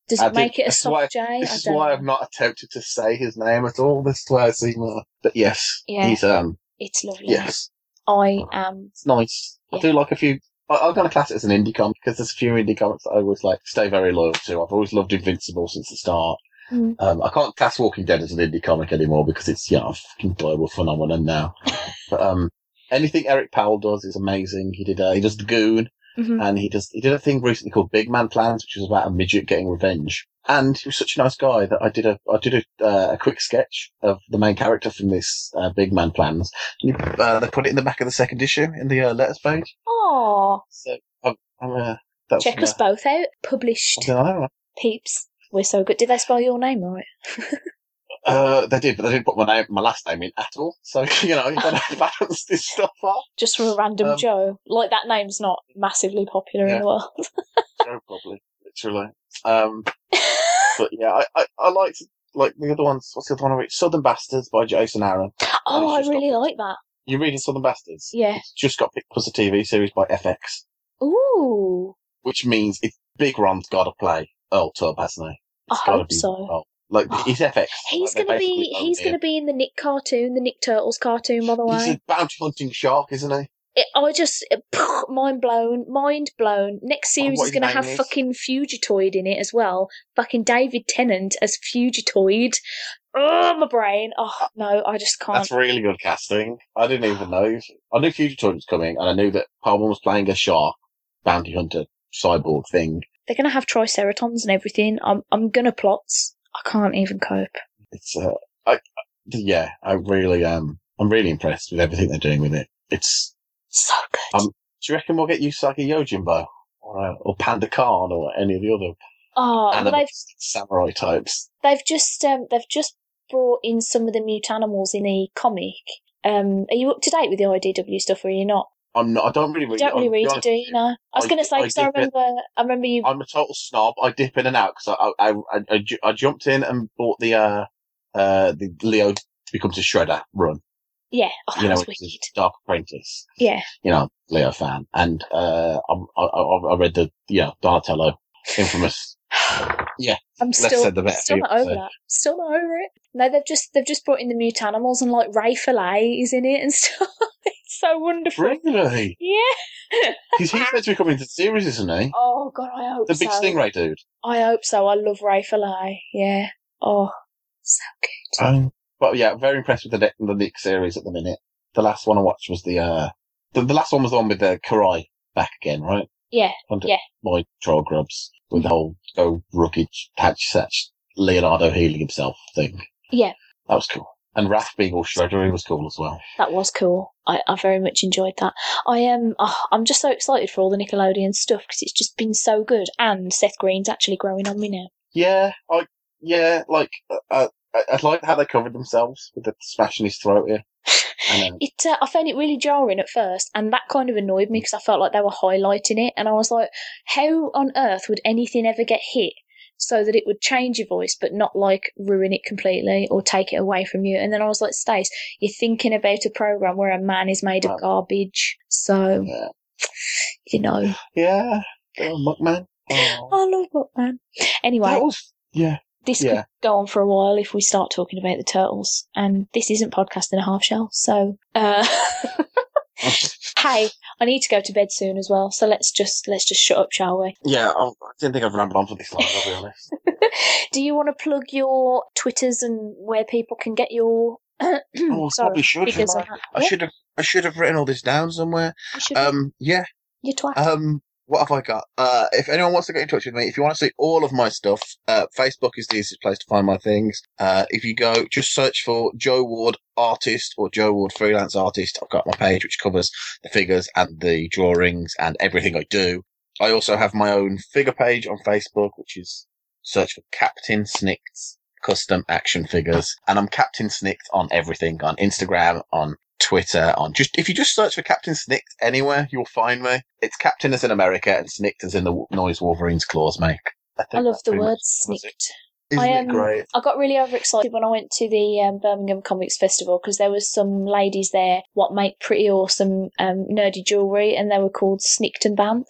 Does I it did- make it a this soft why- J? This I is don't why know. I've not attempted to say his name at all. This is why I seem. Uh, but yes, Yeah. he's um, It's lovely. yes, I am. it's nice. I do like a few. I, I'm going to class it as an indie comic because there's a few indie comics that I always like stay very loyal to. I've always loved Invincible since the start. Mm. Um, I can't class Walking Dead as an indie comic anymore because it's you know a fucking global phenomenon now. but um, anything Eric Powell does is amazing. He did uh, he does the Goon. Mhm. and he does he did a thing recently called Big Man Plans, which was about a midget getting revenge. And he was such a nice guy that I did a I did a, uh, a quick sketch of the main character from this uh, Big Man Plans. And you, uh, they put it in the back of the second issue in the uh, letters page. Oh, So I'm, I'm uh, that's check us both out. Published. I don't know. Peeps. We're so good. Did they spell your name right? Uh, they did, but they didn't put my name, my last name in at all. So you know, you got to balance this stuff off. Just for a random Um, Joe. Like that name's not massively popular in the world. Joe, probably, literally. Um, but yeah, I, I, I liked like the other ones. What's the other one? I read? Southern Bastards by Jason Aaron. oh, I just got really like that. You're reading Southern Bastards? Yeah. It's just got picked up as a TV series by FX, Ooh. which means it's Big Ron's got to play Earl Tubb, hasn't he? I hope so. Earl. Like he's FX. He's like, gonna be he's him. gonna be in the Nick cartoon, the Nick Turtles cartoon, by the way. He's a bounty hunting shark, isn't he? It, I just mind blown, mind blown. Next series what is his gonna have is? fucking Fugitoid in it as well. Fucking David Tennant as Fugitoid. Oh my brain. Oh no, I just can't. That's really good casting. I didn't even know. I knew Fugitoid was coming, and I knew that Perlman was playing a shark bounty hunter cyborg thing. They're gonna have triceratons and everything. I'm I'm gonna plots. I can't even cope. It's uh, I, yeah, I really um, I'm really impressed with everything they're doing with it. It's So good. Um, do you reckon we'll get Usagi Yojimbo or uh, or Panda Khan or any of the other oh, they've samurai types? they've just um they've just brought in some of the Mutanimals in the comic. Um, are you up to date with the IDW stuff, or are you not? I'm not. I don't really. You don't really be read it, do you? No. I was I- going to say I because I, it- remember, I remember you. I'm a total snob. I dip in and out because I, I, I, I, I jumped in and bought the uh uh the Leo becomes a shredder run. Yeah, oh, that You know, was it's. Dark Apprentice. Yeah, You know, Leo fan, and uh I, I I read the yeah Donatello, infamous. Yeah, I'm said still still not over say. that. Still not over it. No, they've just they've just brought in the Mutanimals and like Ray Fillet is in it and stuff. it's so wonderful. Really? Yeah. Because he's meant to be coming to the series, isn't he? Oh god, I hope so. The big so. stingray dude. I hope so. I love Ray Fillet. Yeah. Oh, so good. Um, but yeah, very impressed with the Nick, the Nick series at the minute. The last one I watched was the uh, the, the last one was the one with the Karai back again, right? Yeah, Under yeah. My troll grubs with the whole go rookie patch such Leonardo healing himself thing. Yeah. That was cool. And Wrath being all shreddery was cool as well. that was cool. I, I very much enjoyed that. I am. oh, I'm just so excited for all the Nickelodeon stuff because it's just been so good. And Seth Green's actually growing on me now. Yeah, I yeah, like uh, I, I like how they covered themselves with the smashing his throat here. It. Uh, I found it really jarring at first, and that kind of annoyed me because I felt like they were highlighting it, and I was like, how on earth would anything ever get hit? So that it would change your voice, but not like ruin it completely or take it away from you. And then I was like, Stace, you're thinking about a program where a man is made of garbage. So, yeah, you know, yeah, Muckman. Oh. I love Muckman. Anyway, That was yeah. This Yeah. could go on for a while if we start talking about the turtles. And this isn't podcast and a half shell, so uh, hey, I need to go to bed soon as well. So let's just let's just shut up, shall we? yeah, I, I didn't think I'd ramble on for this long. I'll be honest. Do you want to plug your twitters and where people can get your? Oh, I sorry, probably should. I? that? I should have. I should have written all this down somewhere. Um, yeah. your twat. Um, what have I got? Uh, if anyone wants to get in touch with me, if you want to see all of my stuff, uh, Facebook is the easiest place to find my things. Uh, if you go, just search for Joe Ward artist or Joe Ward freelance artist. I've got my page which covers the figures and the drawings and everything I do. I also have my own figure page on Facebook, which is search for Captain Snick's custom action figures. And I'm Captain Snicked on everything on Instagram, on Twitter, on just, if you just search for Captain Snicked anywhere, you'll find me. It's Captain as in America and Snicked as in the noise Wolverine's claws make. I, I love the word snicked. Isn't I, um, great? I got really overexcited when I went to the um, Birmingham Comics Festival because there was some ladies there what make pretty awesome um, nerdy jewellery and they were called Snicked and Bamf.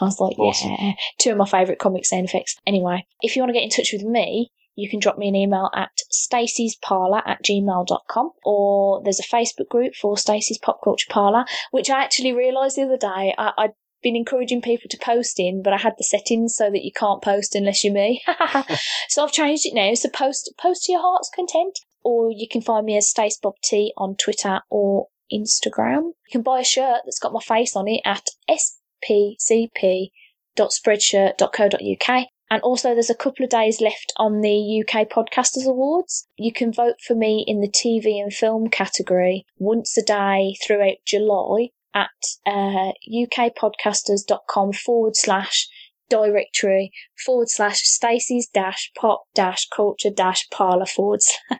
I was like, Awesome. yeah, two of my favourite comic sound effects. Anyway, if you want to get in touch with me, you can drop me an email at stacysparlour at gmail.com or there's a Facebook group for Stacey's Pop Culture Parlour, which I actually realised the other day. I, I'd been encouraging people to post in, but I had the settings so that you can't post unless you're me. so I've changed it now. So post post to your heart's content, or you can find me as Stace Bob T on Twitter or Instagram. You can buy a shirt that's got my face on it at spcp.spreadshirt.co.uk. And also, there's a couple of days left on the UK Podcasters Awards. You can vote for me in the TV and film category once a day throughout July at uh, ukpodcasters.com forward slash directory forward slash Stacey's dash pop dash culture dash parlor forward slash.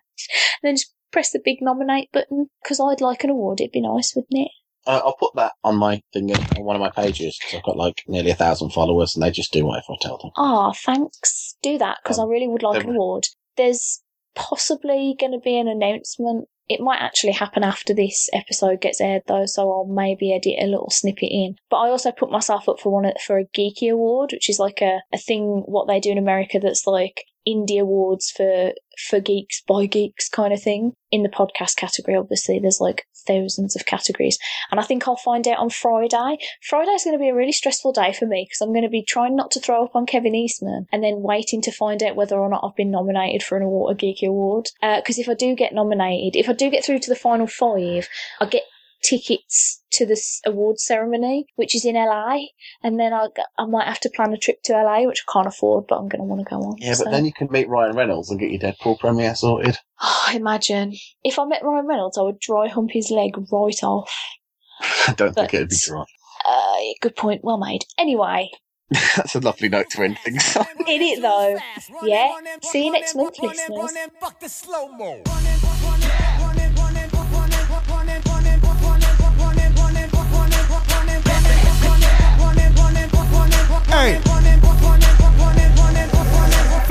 then just press the big nominate button because I'd like an award. It'd be nice, wouldn't it? Uh, I'll put that on my thing on one of my pages because I've got like nearly a thousand followers and they just do whatever I tell them. Ah, thanks. Do that because I Um, really would like an award. There's possibly going to be an announcement. It might actually happen after this episode gets aired, though, so I'll maybe edit a little snippet in. But I also put myself up for one of- for a geeky award, which is like a, a thing what they do in America that's like indie awards for for geeks by geeks kind of thing. In the podcast category, obviously, there's like thousands of categories, and I think I'll find out on Friday. Friday's going to be a really stressful day for me because I'm going to be trying not to throw up on Kevin Eastman and then waiting to find out whether or not I've been nominated for an award, a geeky award. Uh, because if I do get nominated, if I do get through to the final five, I get tickets to this award ceremony, which is in LA, and then I I might have to plan a trip to LA, which I can't afford, but I'm going to want to go on. Yeah, so. but then you can meet Ryan Reynolds and get your Deadpool premiere sorted. Oh, imagine if I met Ryan Reynolds, I would dry hump his leg right off. I don't think it'd be dry. Uh, good point, well made. Anyway, That's a lovely note to end things on. In it, though. Yeah. See you next month, listeners. Hey.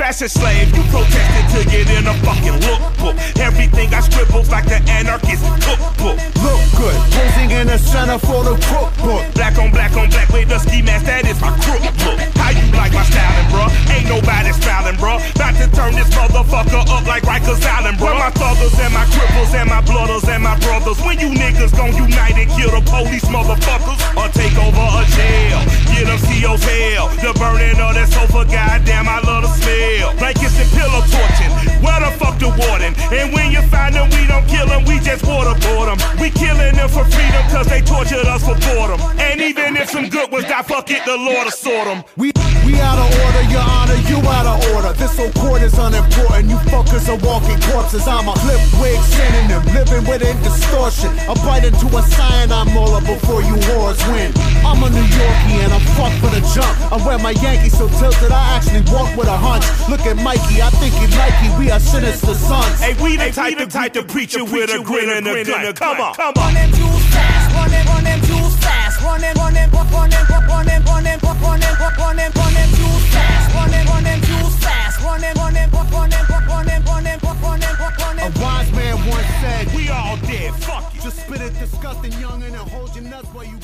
Fashion slave, you protested to get in a fucking lookbook. Everything I scribbled like the anarchist cookbook. Look good, posing in the center for the cookbook. Black on black on black with the ski mask, that is my crook look. How you like my styling, bruh? Ain't nobody styling, bruh. About to turn this motherfucker up like Rikers Island, bruh. My thuggers and my cripples and my blooders and my brothers. When you niggas gon' unite and kill the police, motherfuckers, or take over a jail. Get them CO's hell. The burning of that sofa, goddamn, I love the smell. Blankets and pillow torching. Where the fuck the warden? And when you find them, we don't kill them, we just waterboard them. We killing them for freedom cause they tortured us for boredom. And even if some good was die, fuck it, the Lord will sort them. We we out of order, your honor, you out of order. This whole court is unimportant. You fuckers are walking corpses. I'm a flip wig synonym, living within distortion. I bite into a cyanide molar before you whores win. I'm a New Yorkie and I'm fucked for the jump. I wear my Yankees so tilted, I actually walk with a hunch. Look at Mikey, I think he Nike. We are sinister sons. Hey, we the type, we the type to preach it with a grin and a grin. Come on, come on. Running them jewels fast, running, running run jewels fast. running, running, running, running, running, running, running them, jewels fast. running, running run jewels fast. running, running, running, running, running, running, running them, run. A wise man once said, "We all dead. Fuck you. Just spit it, disgusting young, and hold your nuts while you."